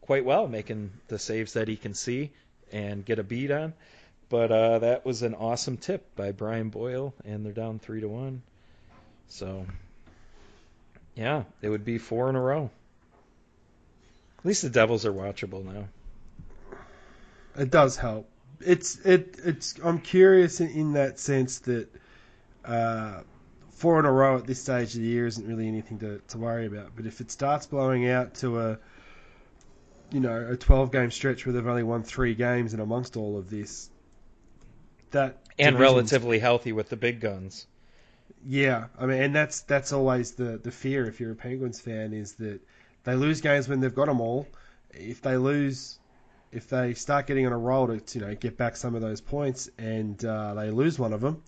quite well, making the saves that he can see and get a beat on. But uh, that was an awesome tip by Brian Boyle, and they're down three to one. So, yeah, it would be four in a row. At least the Devils are watchable now. It does help. It's it it's. I'm curious in, in that sense that uh, four in a row at this stage of the year isn't really anything to, to worry about. But if it starts blowing out to a you know a 12 game stretch where they've only won three games, and amongst all of this, that And relatively healthy with the big guns. Yeah, I mean, and that's that's always the the fear if you're a Penguins fan is that they lose games when they've got them all. If they lose, if they start getting on a roll to you know get back some of those points and uh, they lose one of them,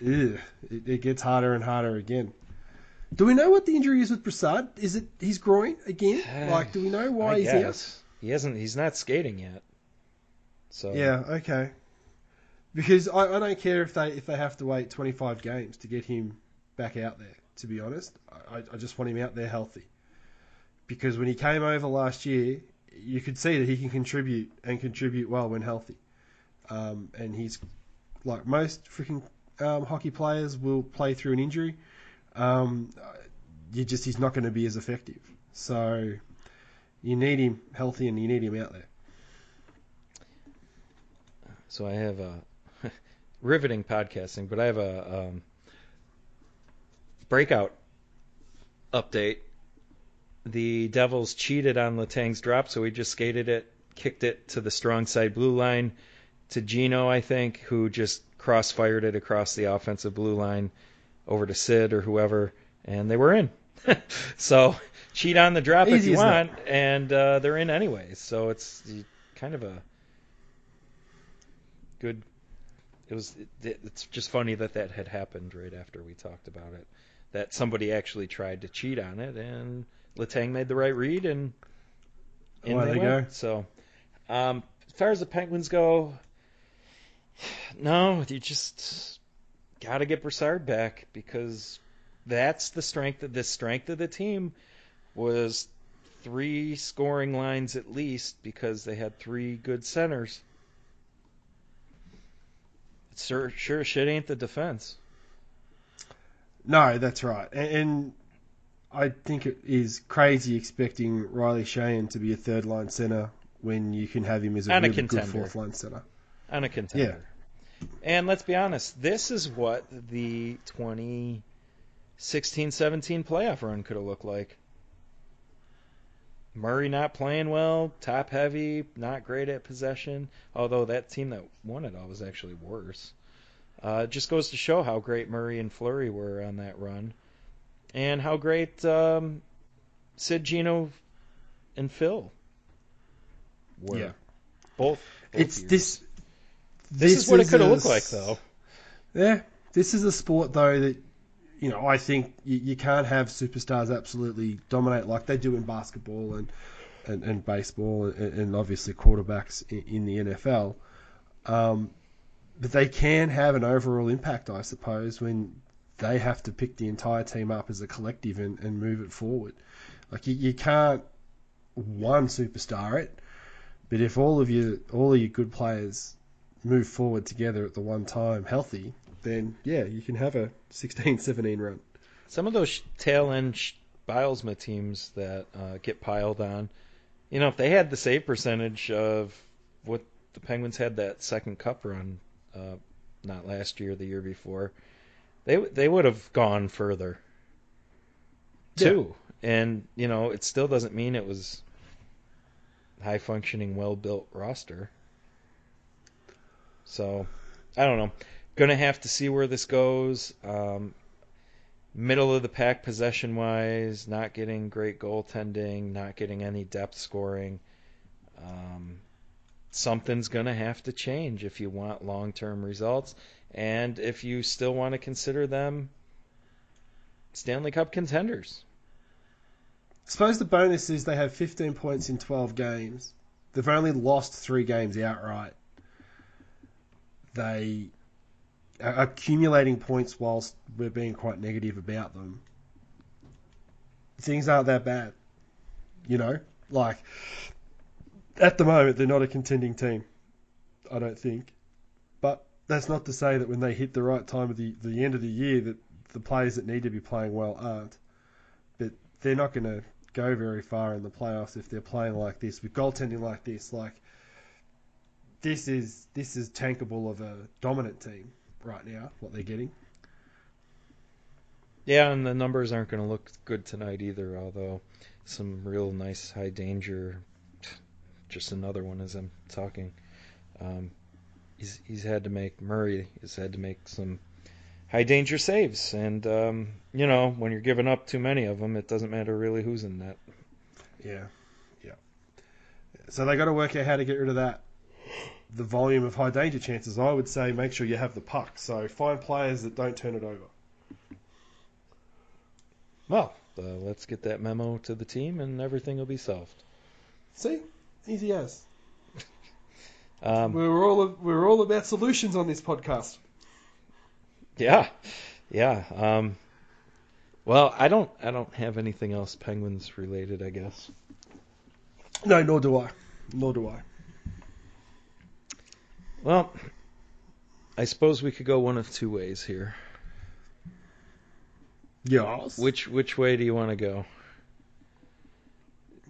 ugh, it, it gets harder and harder again. Do we know what the injury is with Brassard? Is it his groin again? Like, do we know why I he's out? He hasn't. He's not skating yet. So Yeah, okay. Because I, I don't care if they if they have to wait 25 games to get him back out there. To be honest, I, I just want him out there healthy. Because when he came over last year, you could see that he can contribute and contribute well when healthy. Um, and he's like most freaking um, hockey players will play through an injury. Um, you just he's not going to be as effective. So you need him healthy and you need him out there. So I have a riveting podcasting, but I have a um, breakout update. The Devils cheated on Letang's drop, so he just skated it, kicked it to the strong side blue line to Gino, I think, who just crossfired it across the offensive blue line over to Sid or whoever, and they were in. so cheat on the drop if you as that. want, and uh, they're in anyways. So it's kind of a good. It was. It, it's just funny that that had happened right after we talked about it. That somebody actually tried to cheat on it, and Letang made the right read, and in Away they they go. So, um, as far as the Penguins go, no, you just got to get Brassard back because that's the strength of the strength of the team was three scoring lines at least because they had three good centers. It sure, sure shit ain't the defense. No, that's right. And, and I think it is crazy expecting Riley Sheahan to be a third line center when you can have him as a And a really good fourth line center. on a contender. Yeah. And let's be honest, this is what the 2016-17 playoff run could have looked like. Murray not playing well, top heavy, not great at possession. Although that team that won it all was actually worse. Uh, it just goes to show how great Murray and Fleury were on that run, and how great um, Sid, Gino, and Phil were. Yeah. Both. both It's years. this. This, is what it could have looked like, though. Yeah, this is a sport though that you know I think you, you can't have superstars absolutely dominate like they do in basketball and and, and baseball and, and obviously quarterbacks in, in the NFL. Um, but they can have an overall impact, I suppose, when they have to pick the entire team up as a collective and, and move it forward. Like you, you can't one superstar it, but if all of your all of your good players move forward together at the one time healthy, then yeah, you can have a 16-17 run. Some of those tail end Bylsma teams that uh, get piled on, you know, if they had the save percentage of what the Penguins had that second cup run, uh, not last year, the year before, they they would have gone further. Too, and you know, it still doesn't mean it was high functioning, well built roster. So, I don't know. Gonna have to see where this goes. Um, middle of the pack possession wise, not getting great goaltending, not getting any depth scoring. Um, something's going to have to change if you want long term results and if you still want to consider them Stanley Cup contenders. I suppose the bonus is they have 15 points in 12 games. They've only lost three games outright. They are accumulating points whilst we're being quite negative about them. Things aren't that bad. You know? Like, at the moment, they're not a contending team. I don't think. That's not to say that when they hit the right time of the, the end of the year that the players that need to be playing well aren't. But they're not going to go very far in the playoffs if they're playing like this with goaltending like this. Like this is this is tankable of a dominant team right now. What they're getting. Yeah, and the numbers aren't going to look good tonight either, although some real nice high danger. Just another one as I'm talking. Um, he's he's had to make Murray has had to make some high danger saves, and um, you know when you're giving up too many of them, it doesn't matter really who's in net. Yeah, yeah. So they got to work out how to get rid of that. The volume of high danger chances. I would say make sure you have the puck. So find players that don't turn it over. Well, uh, let's get that memo to the team, and everything will be solved. See, easy as. Um, We're all we're all about solutions on this podcast. Yeah, yeah. Um, well, I don't, I don't have anything else Penguins related. I guess. No, nor do I. Nor do I. Well, I suppose we could go one of two ways here. Yes. Which, which way do you want to go?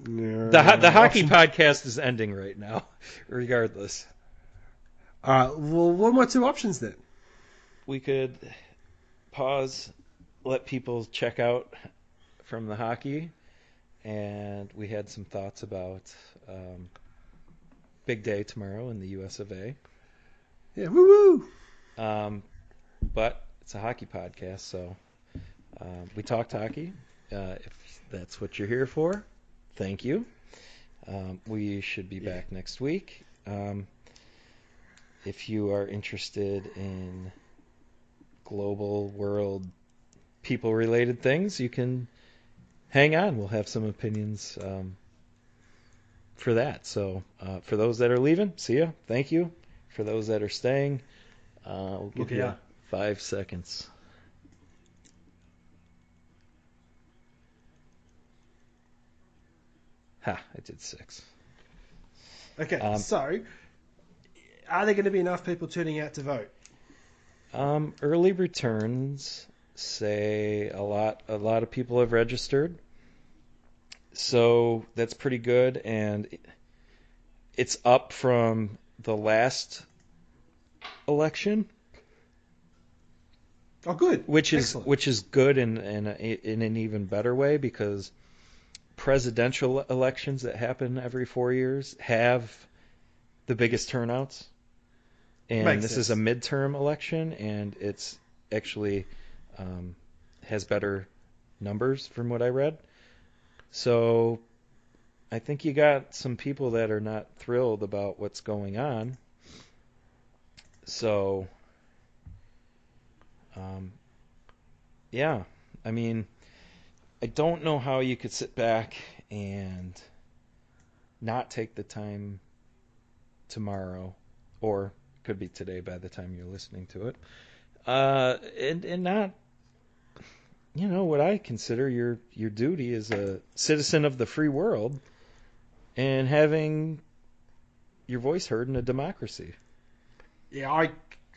Yeah, The ho- the hockey option- podcast is ending right now, regardless. All right. Well, what are my two options then? We could pause, let people check out from the hockey, and we had some thoughts about um, big day tomorrow in the U.S. of A. Yeah. Woo woo. Um, but it's a hockey podcast, so um, we talked hockey. Uh, if that's what you're here for, thank you. Um, we should be Yeah. back next week. Um, if you are interested in global world people related things, you can hang on. We'll have some opinions um, for that. So uh, for those that are leaving, see ya. Thank you. For those that are staying, uh, we'll give Look you out. five seconds. Ha! I did six. Okay, Um, so are there going to be enough people turning out to vote? Um, early returns say a lot. A lot of people have registered, so that's pretty good, and it's up from the last election, Oh, good. which is Excellent. which is good in in, a, in an even better way because presidential elections that happen every four years have the biggest turnouts, and Makes this is a midterm election, and it's actually um, has better numbers from what I read. So I think you got some people that are not thrilled about what's going on. So um, yeah, I mean, I don't know how you could sit back and not take the time tomorrow, or could be today by the time you're listening to it, uh, and and not, you know, what I consider your your duty as a citizen of the free world, and having your voice heard in a democracy. Yeah, I,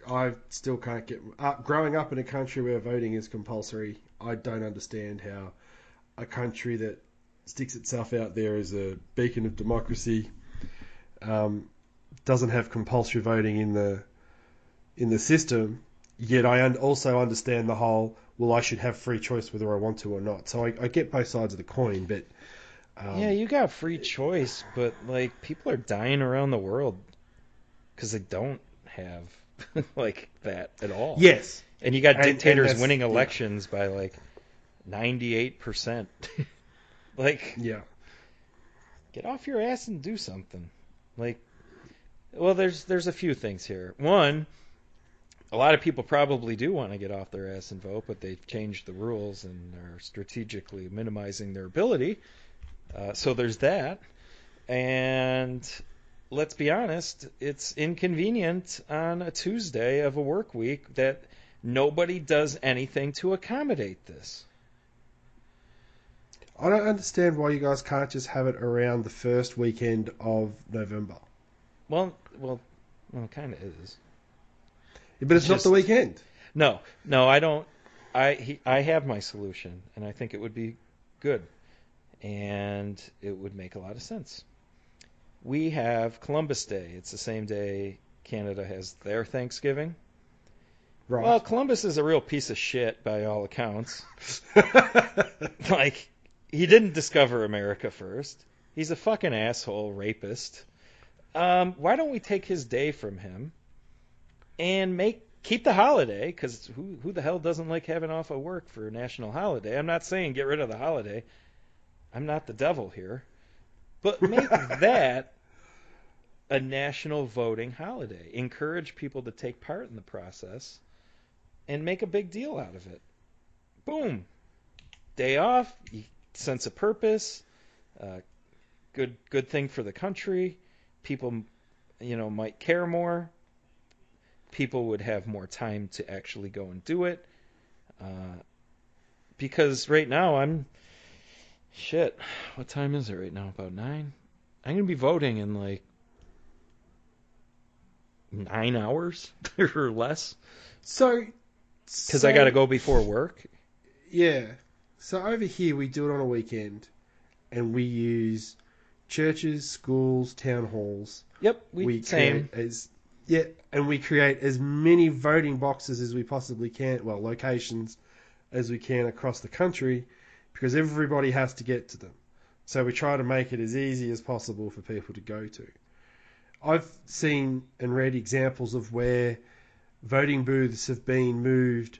I still can't get. Uh, growing up in a country where voting is compulsory, I don't understand how a country that sticks itself out there as a beacon of democracy um, doesn't have compulsory voting in the in the system. Yet I un- also understand the whole. Well, I should have free choice whether I want to or not. So I, I get both sides of the coin, but um, yeah, you got free choice, but like people are dying around the world because they don't have like that at all. yes, and you got And- and dictators that's- winning yeah. elections by like ninety-eight percent. Like, yeah, get off your ass and do something. Like, well, there's there's a few things here. One, a lot of people probably do want to get off their ass and vote, but they've changed the rules and are strategically minimizing their ability. Uh, so there's that. And let's be honest, it's inconvenient on a Tuesday of a work week that nobody does anything to accommodate this. I don't understand why you guys can't just have it around the first weekend of November. Well, well, well, it kind of is. But it's not Just- the weekend. No, no, I don't. I he, I have my solution, and I think it would be good, and it would make a lot of sense. We have Columbus Day. It's the same day Canada has their Thanksgiving. Right. Well, Columbus is a real piece of shit by all accounts. like he didn't discover America first. He's a fucking asshole, rapist. Um, why don't we take his day from him and make keep the holiday? Because who who the hell doesn't like having off of work for a national holiday? I'm not saying get rid of the holiday. I'm not the devil here, but make that a national voting holiday. Encourage people to take part in the process and make a big deal out of it. Boom. Day off, you- sense of purpose, uh, good good thing for the country. People, you know, might care more. People would have more time to actually go and do it. Uh, because right now I'm shit. What time is it right now? About nine. I'm gonna be voting in like nine hours or less so, because I got to go before work. Yeah. So over here we do it on a weekend, and we use churches, schools, town halls. Yep, we, same. as yeah, and we create as many voting boxes as we possibly can. Well, locations as we can across the country, because everybody has to get to them. So we try to make it as easy as possible for people to go to. I've seen and read examples of where voting booths have been moved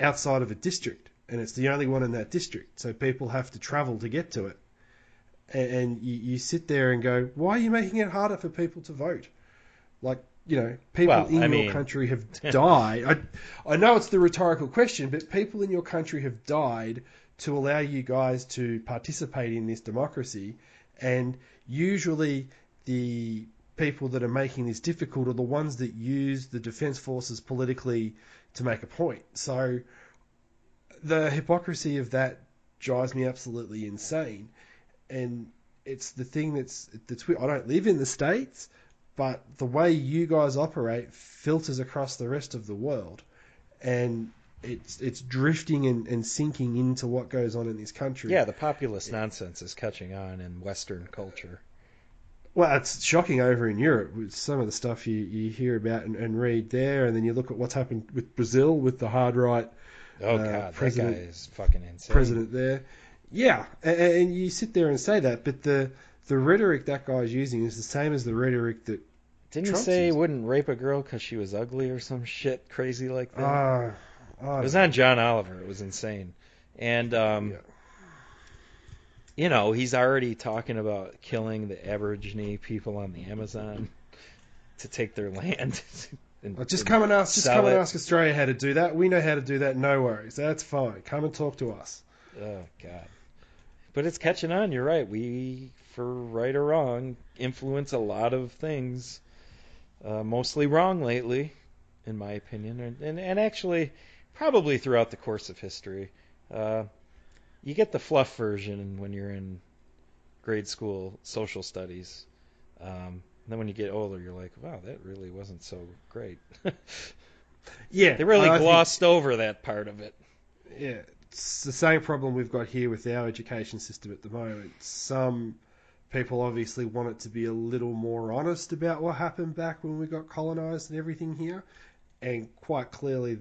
outside of a district, and it's the only one in that district, so people have to travel to get to it. And, and you, you sit there and go, why are you making it harder for people to vote? Like, you know, people Well, in I your mean- country have died. I, I know it's the rhetorical question, but people in your country have died to allow you guys to participate in this democracy. And usually the people that are making this difficult are the ones that use the defense forces politically to make a point. So the hypocrisy of that drives me absolutely insane. And it's the thing that's that's I don't live in the states, but the way you guys operate filters across the rest of the world, and it's it's drifting and, and sinking into what goes on in this country. Yeah, the populist nonsense is catching on in Western culture. Well, it's shocking over in Europe with some of the stuff you, you hear about and, and read there, and then you look at what's happened with Brazil with the hard right Oh Uh, god, president- that guy is fucking insane. president there. Yeah, and, and you sit there and say that, but the the rhetoric that guy's using is the same as the rhetoric that Didn't say he wouldn't rape a girl because she was ugly or some shit crazy like that? ah, it was on John Oliver. It was insane. And um, Yeah. you know, he's already talking about killing the Aborigine people on the Amazon to take their land. And, Well, just come and ask. Just come and ask Australia how to do that. We know how to do that. No worries. That's fine. Come and talk to us. Oh god. But it's catching on. You're right. We, for right or wrong, influence a lot of things. Uh, mostly wrong lately, in my opinion, and, and and actually, probably throughout the course of history. Uh, you get the fluff version when you're in grade school social studies. Um, then when you get older, you're like, wow, that really wasn't so great. Yeah, they really I think- glossed over that part of it. yeah, it's the same problem we've got here with our education system at the moment. Some people obviously want it to be a little more honest about what happened back when we got colonised and everything here, and quite clearly,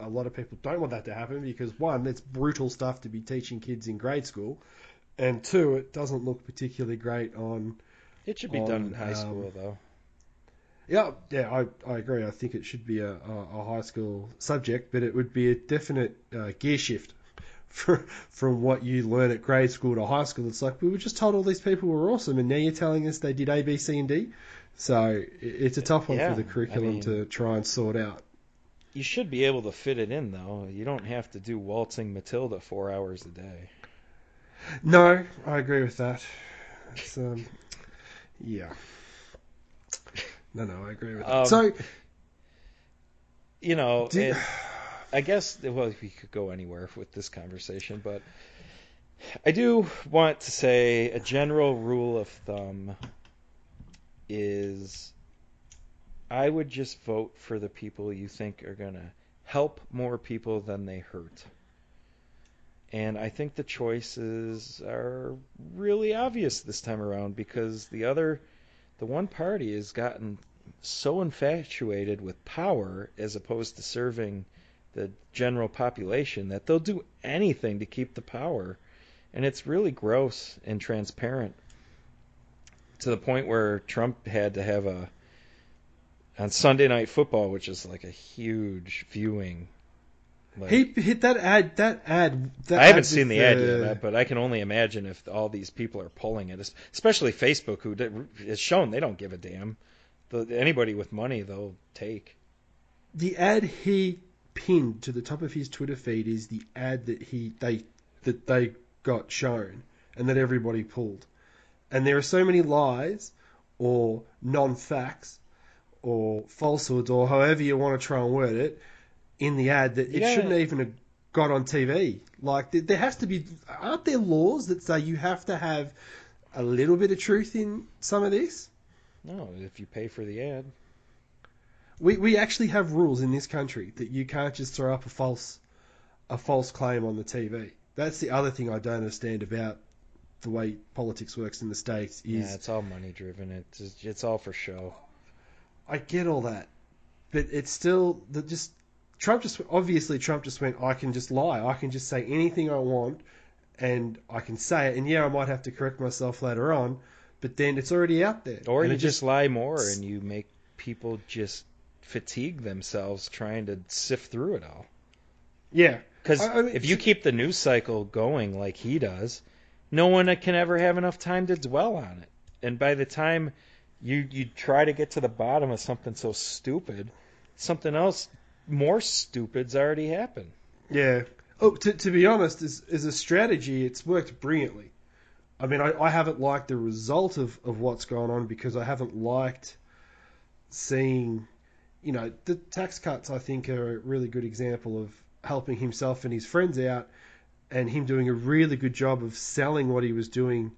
a lot of people don't want that to happen because one, it's brutal stuff to be teaching kids in grade school, and two, it doesn't look particularly great on. It should be done in high um, school, though. Yeah, yeah, I, I agree. I think it should be a, a, high school subject, but it would be a definite uh, gear shift for, from what you learn at grade school to high school. It's like we were just told all these people were awesome, and now you're telling us they did A, B, C, and D. So it's a tough one Yeah, for the curriculum I mean- to try and sort out. You should be able to fit it in, though. You don't have to do waltzing Matilda four hours a day. No, I agree with that. It's, um, yeah. No, no, I agree with that. Um, so, You know, do- it- I guess well, we could go anywhere with this conversation, but I do want to say a general rule of thumb is I would just vote for the people you think are going to help more people than they hurt. And I think the choices are really obvious this time around because the other, the one party has gotten so infatuated with power as opposed to serving the general population that they'll do anything to keep the power. And it's really gross and transparent to the point where Trump had to have a on Sunday Night Football, which is like a huge viewing. Like, he hit that ad. That ad. That I haven't ad seen with the ad yet, but I can only imagine if all these people are pulling it, especially Facebook, who did- has shown they don't give a damn. The, anybody with money, they'll take. the ad he pinned to the top of his Twitter feed is the ad that he they that they got shown and that everybody pulled. And there are so many lies or non-facts or falsehoods or however you want to try and word it in the ad that it Yeah. shouldn't even have got on TV. Like there, has to be aren't there laws that say you have to have a little bit of truth in some of this? No, if you pay for the ad. We we actually have rules in this country that you can't just throw up a false a false claim on the TV. That's the other thing I don't understand about the way politics works in the states is Yeah, it's all money driven. It's just, it's all for show. I get all that, but it's still the just Trump just obviously Trump just went I can just lie. I can just say anything I want and I can say it and yeah I might have to correct myself later on, but then it's already out there. Or And you just lie more and you make people just fatigue themselves trying to sift through it all. yeah. Because I mean, if you keep the news cycle going like he does, no one can ever have enough time to dwell on it. And by the time you you try to get to the bottom of something so stupid, something else more stupid's already happened. Yeah. Oh, to, to be honest, as, as a strategy, it's worked brilliantly. I mean, I, I haven't liked the result of, of what's gone on because I haven't liked seeing, you know, the tax cuts, I think, are a really good example of helping himself and his friends out and him doing a really good job of selling what he was doing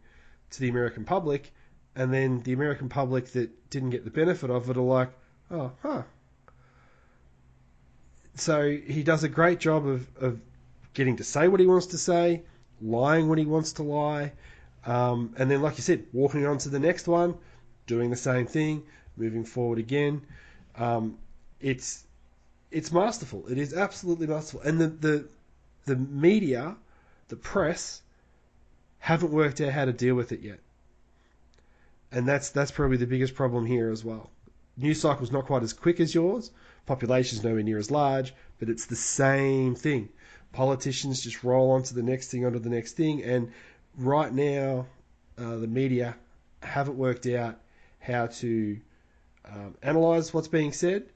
to the American public. And then the American public that didn't get the benefit of it are like, oh, huh. So he does a great job of, of getting to say what he wants to say, lying when he wants to lie, um, and then, like you said, walking on to the next one, doing the same thing, moving forward again. Um, it's it's masterful. It is absolutely masterful. And the, the the media, the press, haven't worked out how to deal with it yet. And that's that's probably the biggest problem here as well. News cycle's not quite as quick as yours. Population's nowhere near as large, but it's the same thing. Politicians just roll on to the next thing, onto the next thing, and right now, uh, the media haven't worked out how to um, analyze what's being said,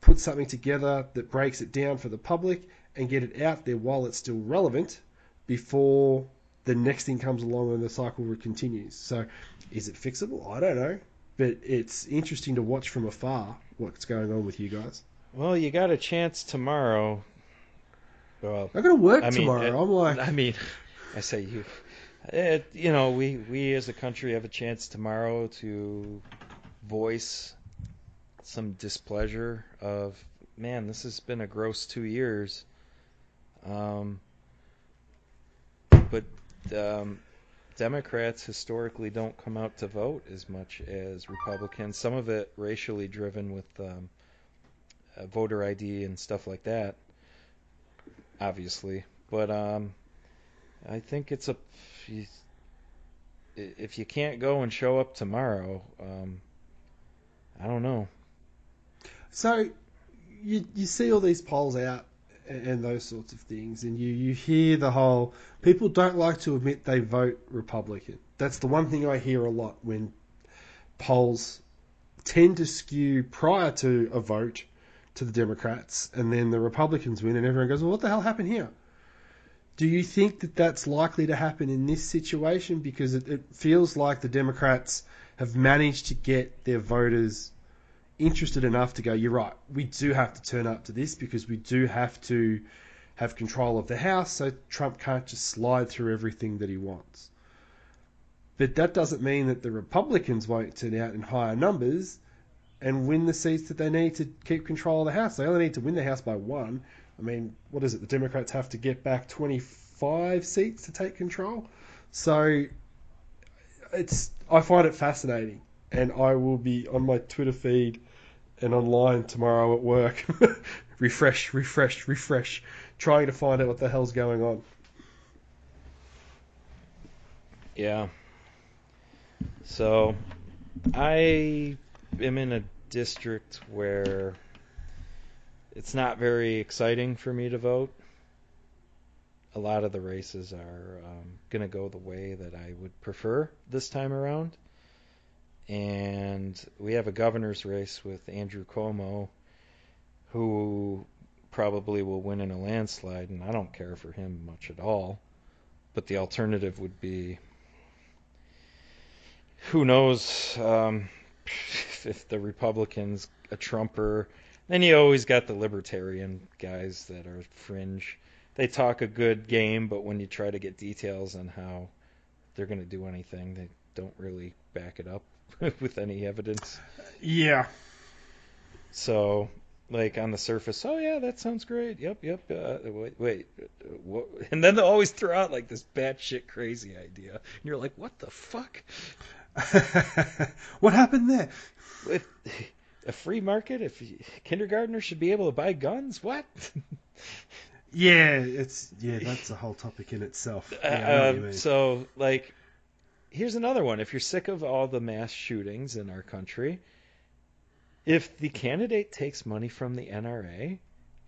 put something together that breaks it down for the public, and get it out there while it's still relevant before the next thing comes along and the cycle continues. So, is it fixable? I don't know, but it's interesting to watch from afar what's going on with you guys. Well, you got a chance tomorrow. Well, I got to work I mean, tomorrow. it- I'm like, I mean, I say you. It, you know, we we as a country have a chance tomorrow to voice some displeasure of man. This has been a gross two years. Um, but um, Democrats historically don't come out to vote as much as Republicans. Some of it racially driven with um, uh, voter ID and stuff like that, obviously. But um, I think it's a if you can't go and show up tomorrow, um, I don't know. So you you see all these polls out and, those sorts of things, and you you hear the whole people don't like to admit they vote Republican. That's the one thing I hear a lot when polls tend to skew prior to a vote to the Democrats, and then the Republicans win, and everyone goes, "Well, what the hell happened here?" Do you think that that's likely to happen in this situation? Because it, it feels like the Democrats have managed to get their voters interested enough to go, you're right, we do have to turn up to this because we do have to have control of the House, so Trump can't just slide through everything that he wants. But that doesn't mean that the Republicans won't turn out in higher numbers and win the seats that they need to keep control of the House. They only need to win the House by one. I mean, what is it? The Democrats have to get back 25 seats to take control. So it's I find it fascinating, and I will be on my Twitter feed and online tomorrow at work. refresh, refresh, refresh, trying to find out what the hell's going on. Yeah. So, I am in a district where it's not very exciting for me to vote. A lot of the races are um, going to go the way that I would prefer this time around. And we have a governor's race with Andrew Cuomo, who probably will win in a landslide, and I don't care for him much at all. But the alternative would be who knows um, if the Republicans, a Trumper, then you always got the libertarian guys that are fringe. They talk a good game, but when you try to get details on how they're going to do anything, they don't really back it up with any evidence. Yeah. So, like on the surface, oh yeah, that sounds great. Yep, yep. Uh, wait, wait, uh, what? and then they'll always throw out like this batshit crazy idea, and you're like, what the fuck? what happened there? If a free market, if kindergartners should be able to buy guns, what? Yeah, it's yeah, that's a whole topic in itself. Yeah, I know what you um, so, like, here's another one. If you're sick of all the mass shootings in our country, if the candidate takes money from the NRA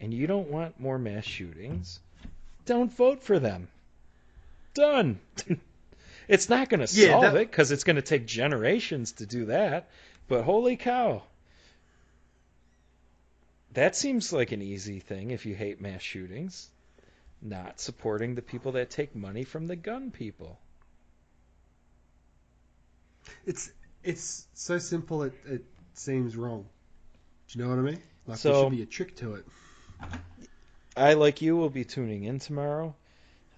and you don't want more mass shootings, don't vote for them. Done. it's not going to Yeah, solve that- it because it's going to take generations to do that. But holy cow. That seems like an easy thing if you hate mass shootings. not supporting the people that take money from the gun people. It's it's so simple it, it seems wrong. Do you know what I mean? Like So- there should be a trick to it. I, like you, will be tuning in tomorrow.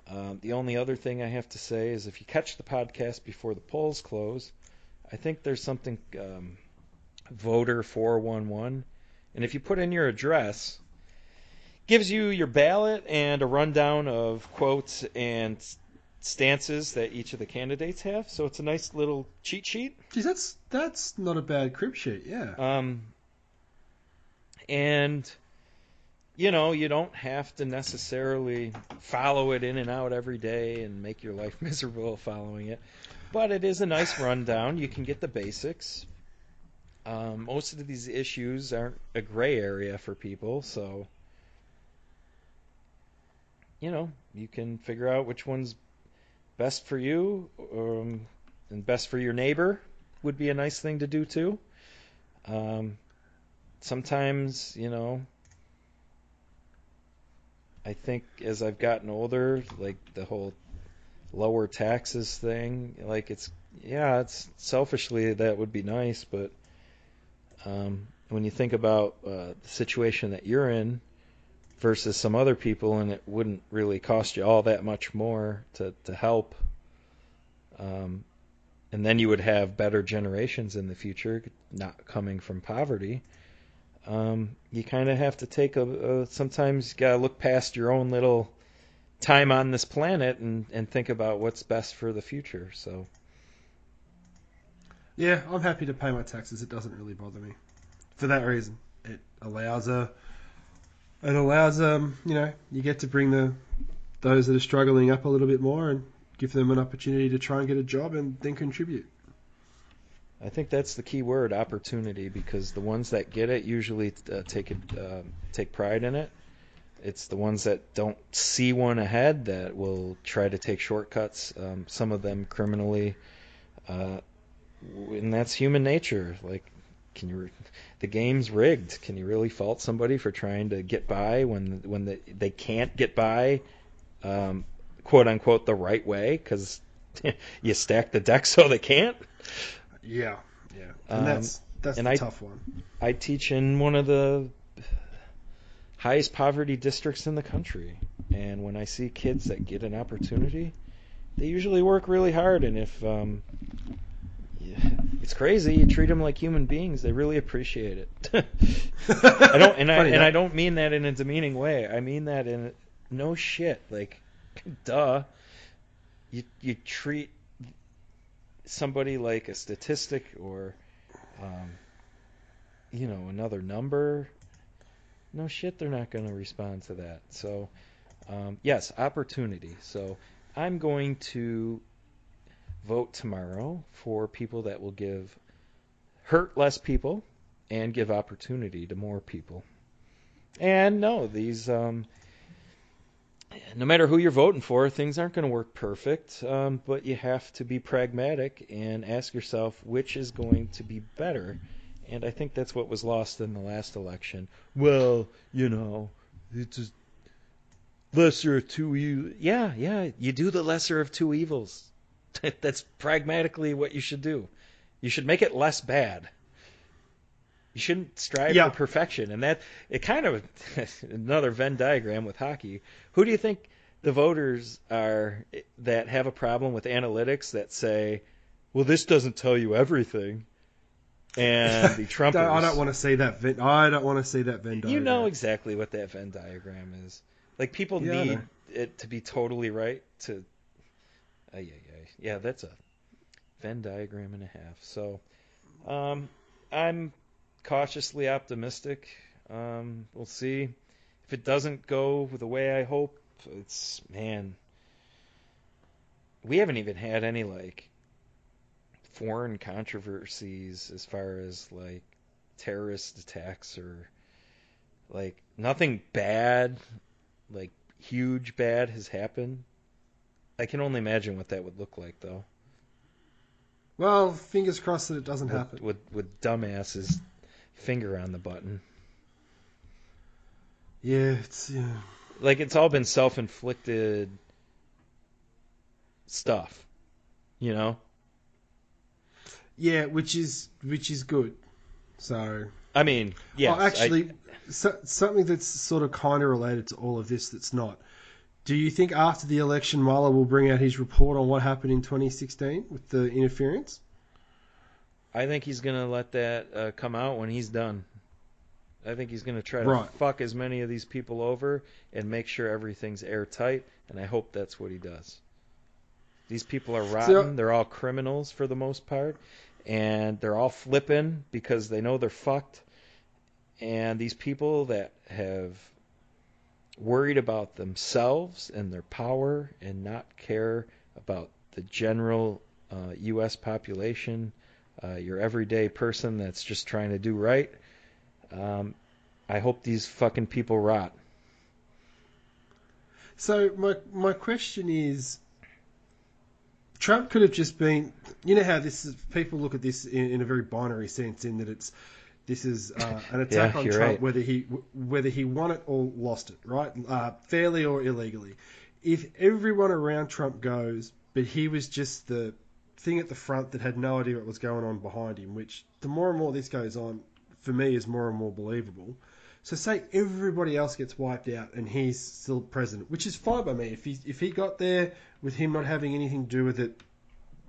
Um, the only other thing I have to say is if you catch the podcast before the polls close, I think there's something um, voter 411, and if you put in your address, gives you your ballot and a rundown of quotes and stances that each of the candidates have. So it's a nice little cheat sheet. Geez, that's that's not a bad crib sheet. Yeah. Um, and you know, you don't have to necessarily follow it in and out every day and make your life miserable following it. But it is a nice rundown. You can get the basics. Um, most of these issues aren't a gray area for people, so you know you can figure out which one's best for you um, and best for your neighbor would be a nice thing to do too. Um, sometimes, you know, I think as I've gotten older, like the whole lower taxes thing, like it's yeah, it's selfishly that would be nice, but um, when you think about uh, the situation that you're in versus some other people, and it wouldn't really cost you all that much more to to help. Um, and then you would have better generations in the future, not coming from poverty. Um, you kind of have to take a, a sometimes you gotta look past your own little time on this planet and and think about what's best for the future. So Yeah, I'm happy to pay my taxes. It doesn't really bother me. For that reason, it allows a it allows um you know you get to bring the those that are struggling up a little bit more and give them an opportunity to try and get a job and then contribute. I think that's the key word, opportunity, because the ones that get it usually uh, take it, uh, take pride in it. It's the ones that don't see one ahead that will try to take shortcuts. Um, some of them criminally, uh, and that's human nature. Like, can you? Re- the game's rigged. Can you really fault somebody for trying to get by when when they, they can't get by, um, quote unquote, the right way? Because you stack the deck so they can't. Yeah, yeah, and Um, that's that's and the tough one. I teach in one of the highest poverty districts in the country. And when I see kids that get an opportunity, they usually work really hard. And if um, yeah, it's crazy, you treat them like human beings, they really appreciate it. I don't, and I Funny and. I don't mean that in a demeaning way. I mean that in no shit. Like, duh. You you treat somebody like a statistic or um, you know another number. No shit, they're not going to respond to that. So, um, yes, opportunity. So, I'm going to vote tomorrow for people that will give hurt less people and give opportunity to more people. And no, these um, no matter who you're voting for, things aren't going to work perfect. Um, but you have to be pragmatic and ask yourself which is going to be better. And I think that's what was lost in the last election. Well, you know, it's just lesser of two evils. Yeah, yeah, you do the lesser of two evils. that's pragmatically what you should do. You should make it less bad. You shouldn't strive Yeah. for perfection, and that it kind of another Venn diagram with hockey. Who do you think the voters are that have a problem with analytics that say, "Well, this doesn't tell you everything," and the Trumpers? Don't- I don't want to see that. Venn, I don't want to see that Venn diagram. You know exactly what that Venn diagram is. Like people Yeah, need it to be totally right to. Ay, ay, ay. Yeah, that's a Venn diagram and a half. So, um, I'm cautiously optimistic. Um, we'll see if it doesn't go the way I hope. It's man, we haven't even had any like foreign controversies as far as like terrorist attacks or like nothing bad, like huge bad has happened. I can only imagine what that would look like though. Well, fingers crossed that it doesn't With, happen. with with dumbasses finger on the button. Yeah, it's yeah. like it's all been self-inflicted stuff, you know. Yeah, which is which is good. So I mean, yeah. Oh, actually, so, something that's sort of kind of related to all of this that's not. Do you think after the election, Mueller will bring out his report on what happened in 2016 with the interference? I think he's going to let that uh, come out when he's done. I think he's going to try to Right. fuck as many of these people over and make sure everything's airtight, and I hope that's what he does. These people are rotten. they're all criminals for the most part, and they're all flipping because they know they're fucked. And these people that have worried about themselves and their power and not care about the general uh, U.S. population, uh, your everyday person that's just trying to do right. Um, I hope these fucking people rot. So my my question is, Trump could have just been. You know how this is. People look at this in, in a very binary sense, in that it's this is uh, an attack Yeah, on Trump, right. whether he whether he won it or lost it, right? Uh, fairly or illegally. If everyone around Trump goes, but he was just the thing at the front that had no idea what was going on behind him, which the more and more this goes on, for me, is more and more believable. So say everybody else gets wiped out and he's still president, which is fine by me. If he if he got there with him not having anything to do with it,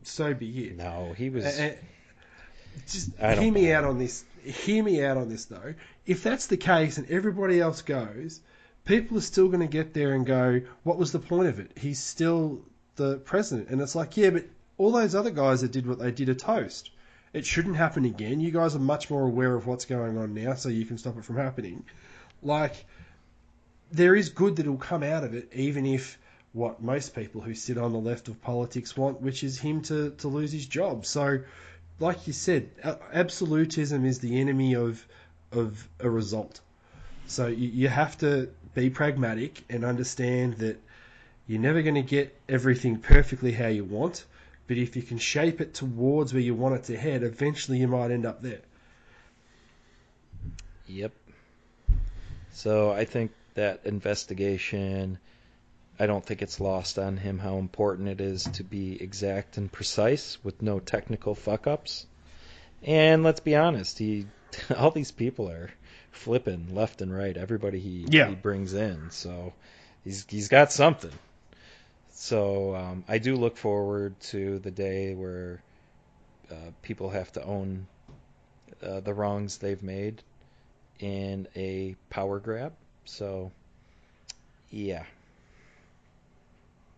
so be it. No, he was. Just hear me know. out on this. Hear me out on this though. If that's the case and everybody else goes, people are still going to get there and go, "What was the point of it? He's still the president." And it's like, yeah, but all those other guys that did what they did are toast. It shouldn't happen again. You guys are much more aware of what's going on now, so you can stop it from happening. Like, there is good that will come out of it, even if what most people who sit on the left of politics want, which is him to, to lose his job. So, like you said, absolutism is the enemy of of a result. So you, you have to be pragmatic and understand that you're never going to get everything perfectly how you want, but if you can shape it towards where you want it to head, eventually you might end up there. Yep. So I think that investigation, I don't think it's lost on him how important it is to be exact and precise with no technical fuck ups. And let's be honest, he all these people are flipping left and right. Everybody he, Yeah. he brings in, so he's he's got something. So um, I do look forward to the day where uh, people have to own uh, the wrongs they've made in a power grab. So, yeah.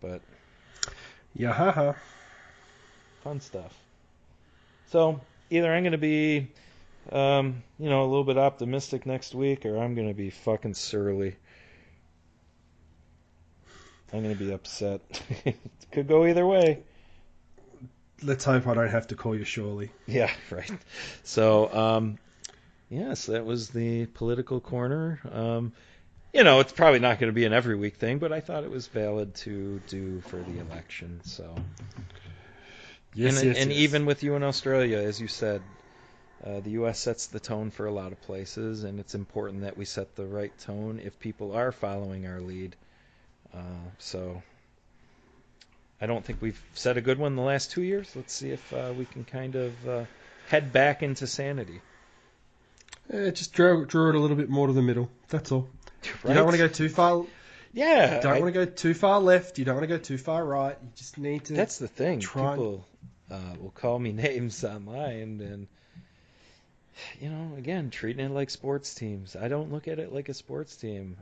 But Yeah, haha. fun stuff. So either I'm going to be, um, you know, a little bit optimistic next week, or I'm going to be fucking surly. I'm going to be upset. Could go either way. Let's hope I don't have to call you Shirley. Yeah, right. So, um, yes, that was the political corner. Um, you know, it's probably not going to be an every week thing, but I thought it was valid to do for the election. So, Yes, and, yes, and yes. even with you in Australia, as you said, uh, the U.S. sets the tone for a lot of places, and it's important that we set the right tone if people are following our lead. Uh, so, I don't think we've set a good one the last two years. Let's see if uh, we can kind of uh, head back into sanity. Eh, just draw, draw it a little bit more to the middle. That's all. You don't want to go too far. Yeah, You don't I- want to go too far left. You don't want to go too far right. You just need to. That's the thing. try and- People uh, will call me names online, and you know, again, treating it like sports teams. I don't look at it like a sports team.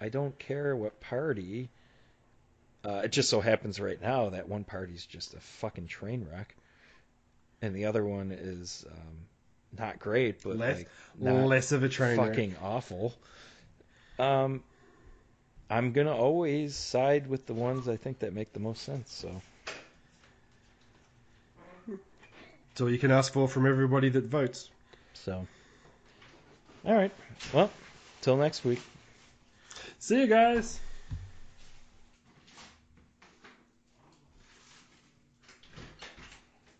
I don't care what party. Uh, it just so happens right now that one party's just a fucking train wreck, and the other one is um, not great, but less, like less of a train wreck. fucking awful. Um, I'm gonna always side with the ones I think that make the most sense. So. It's all you can ask for from everybody that votes. So, all right. Well, till next week. See you guys.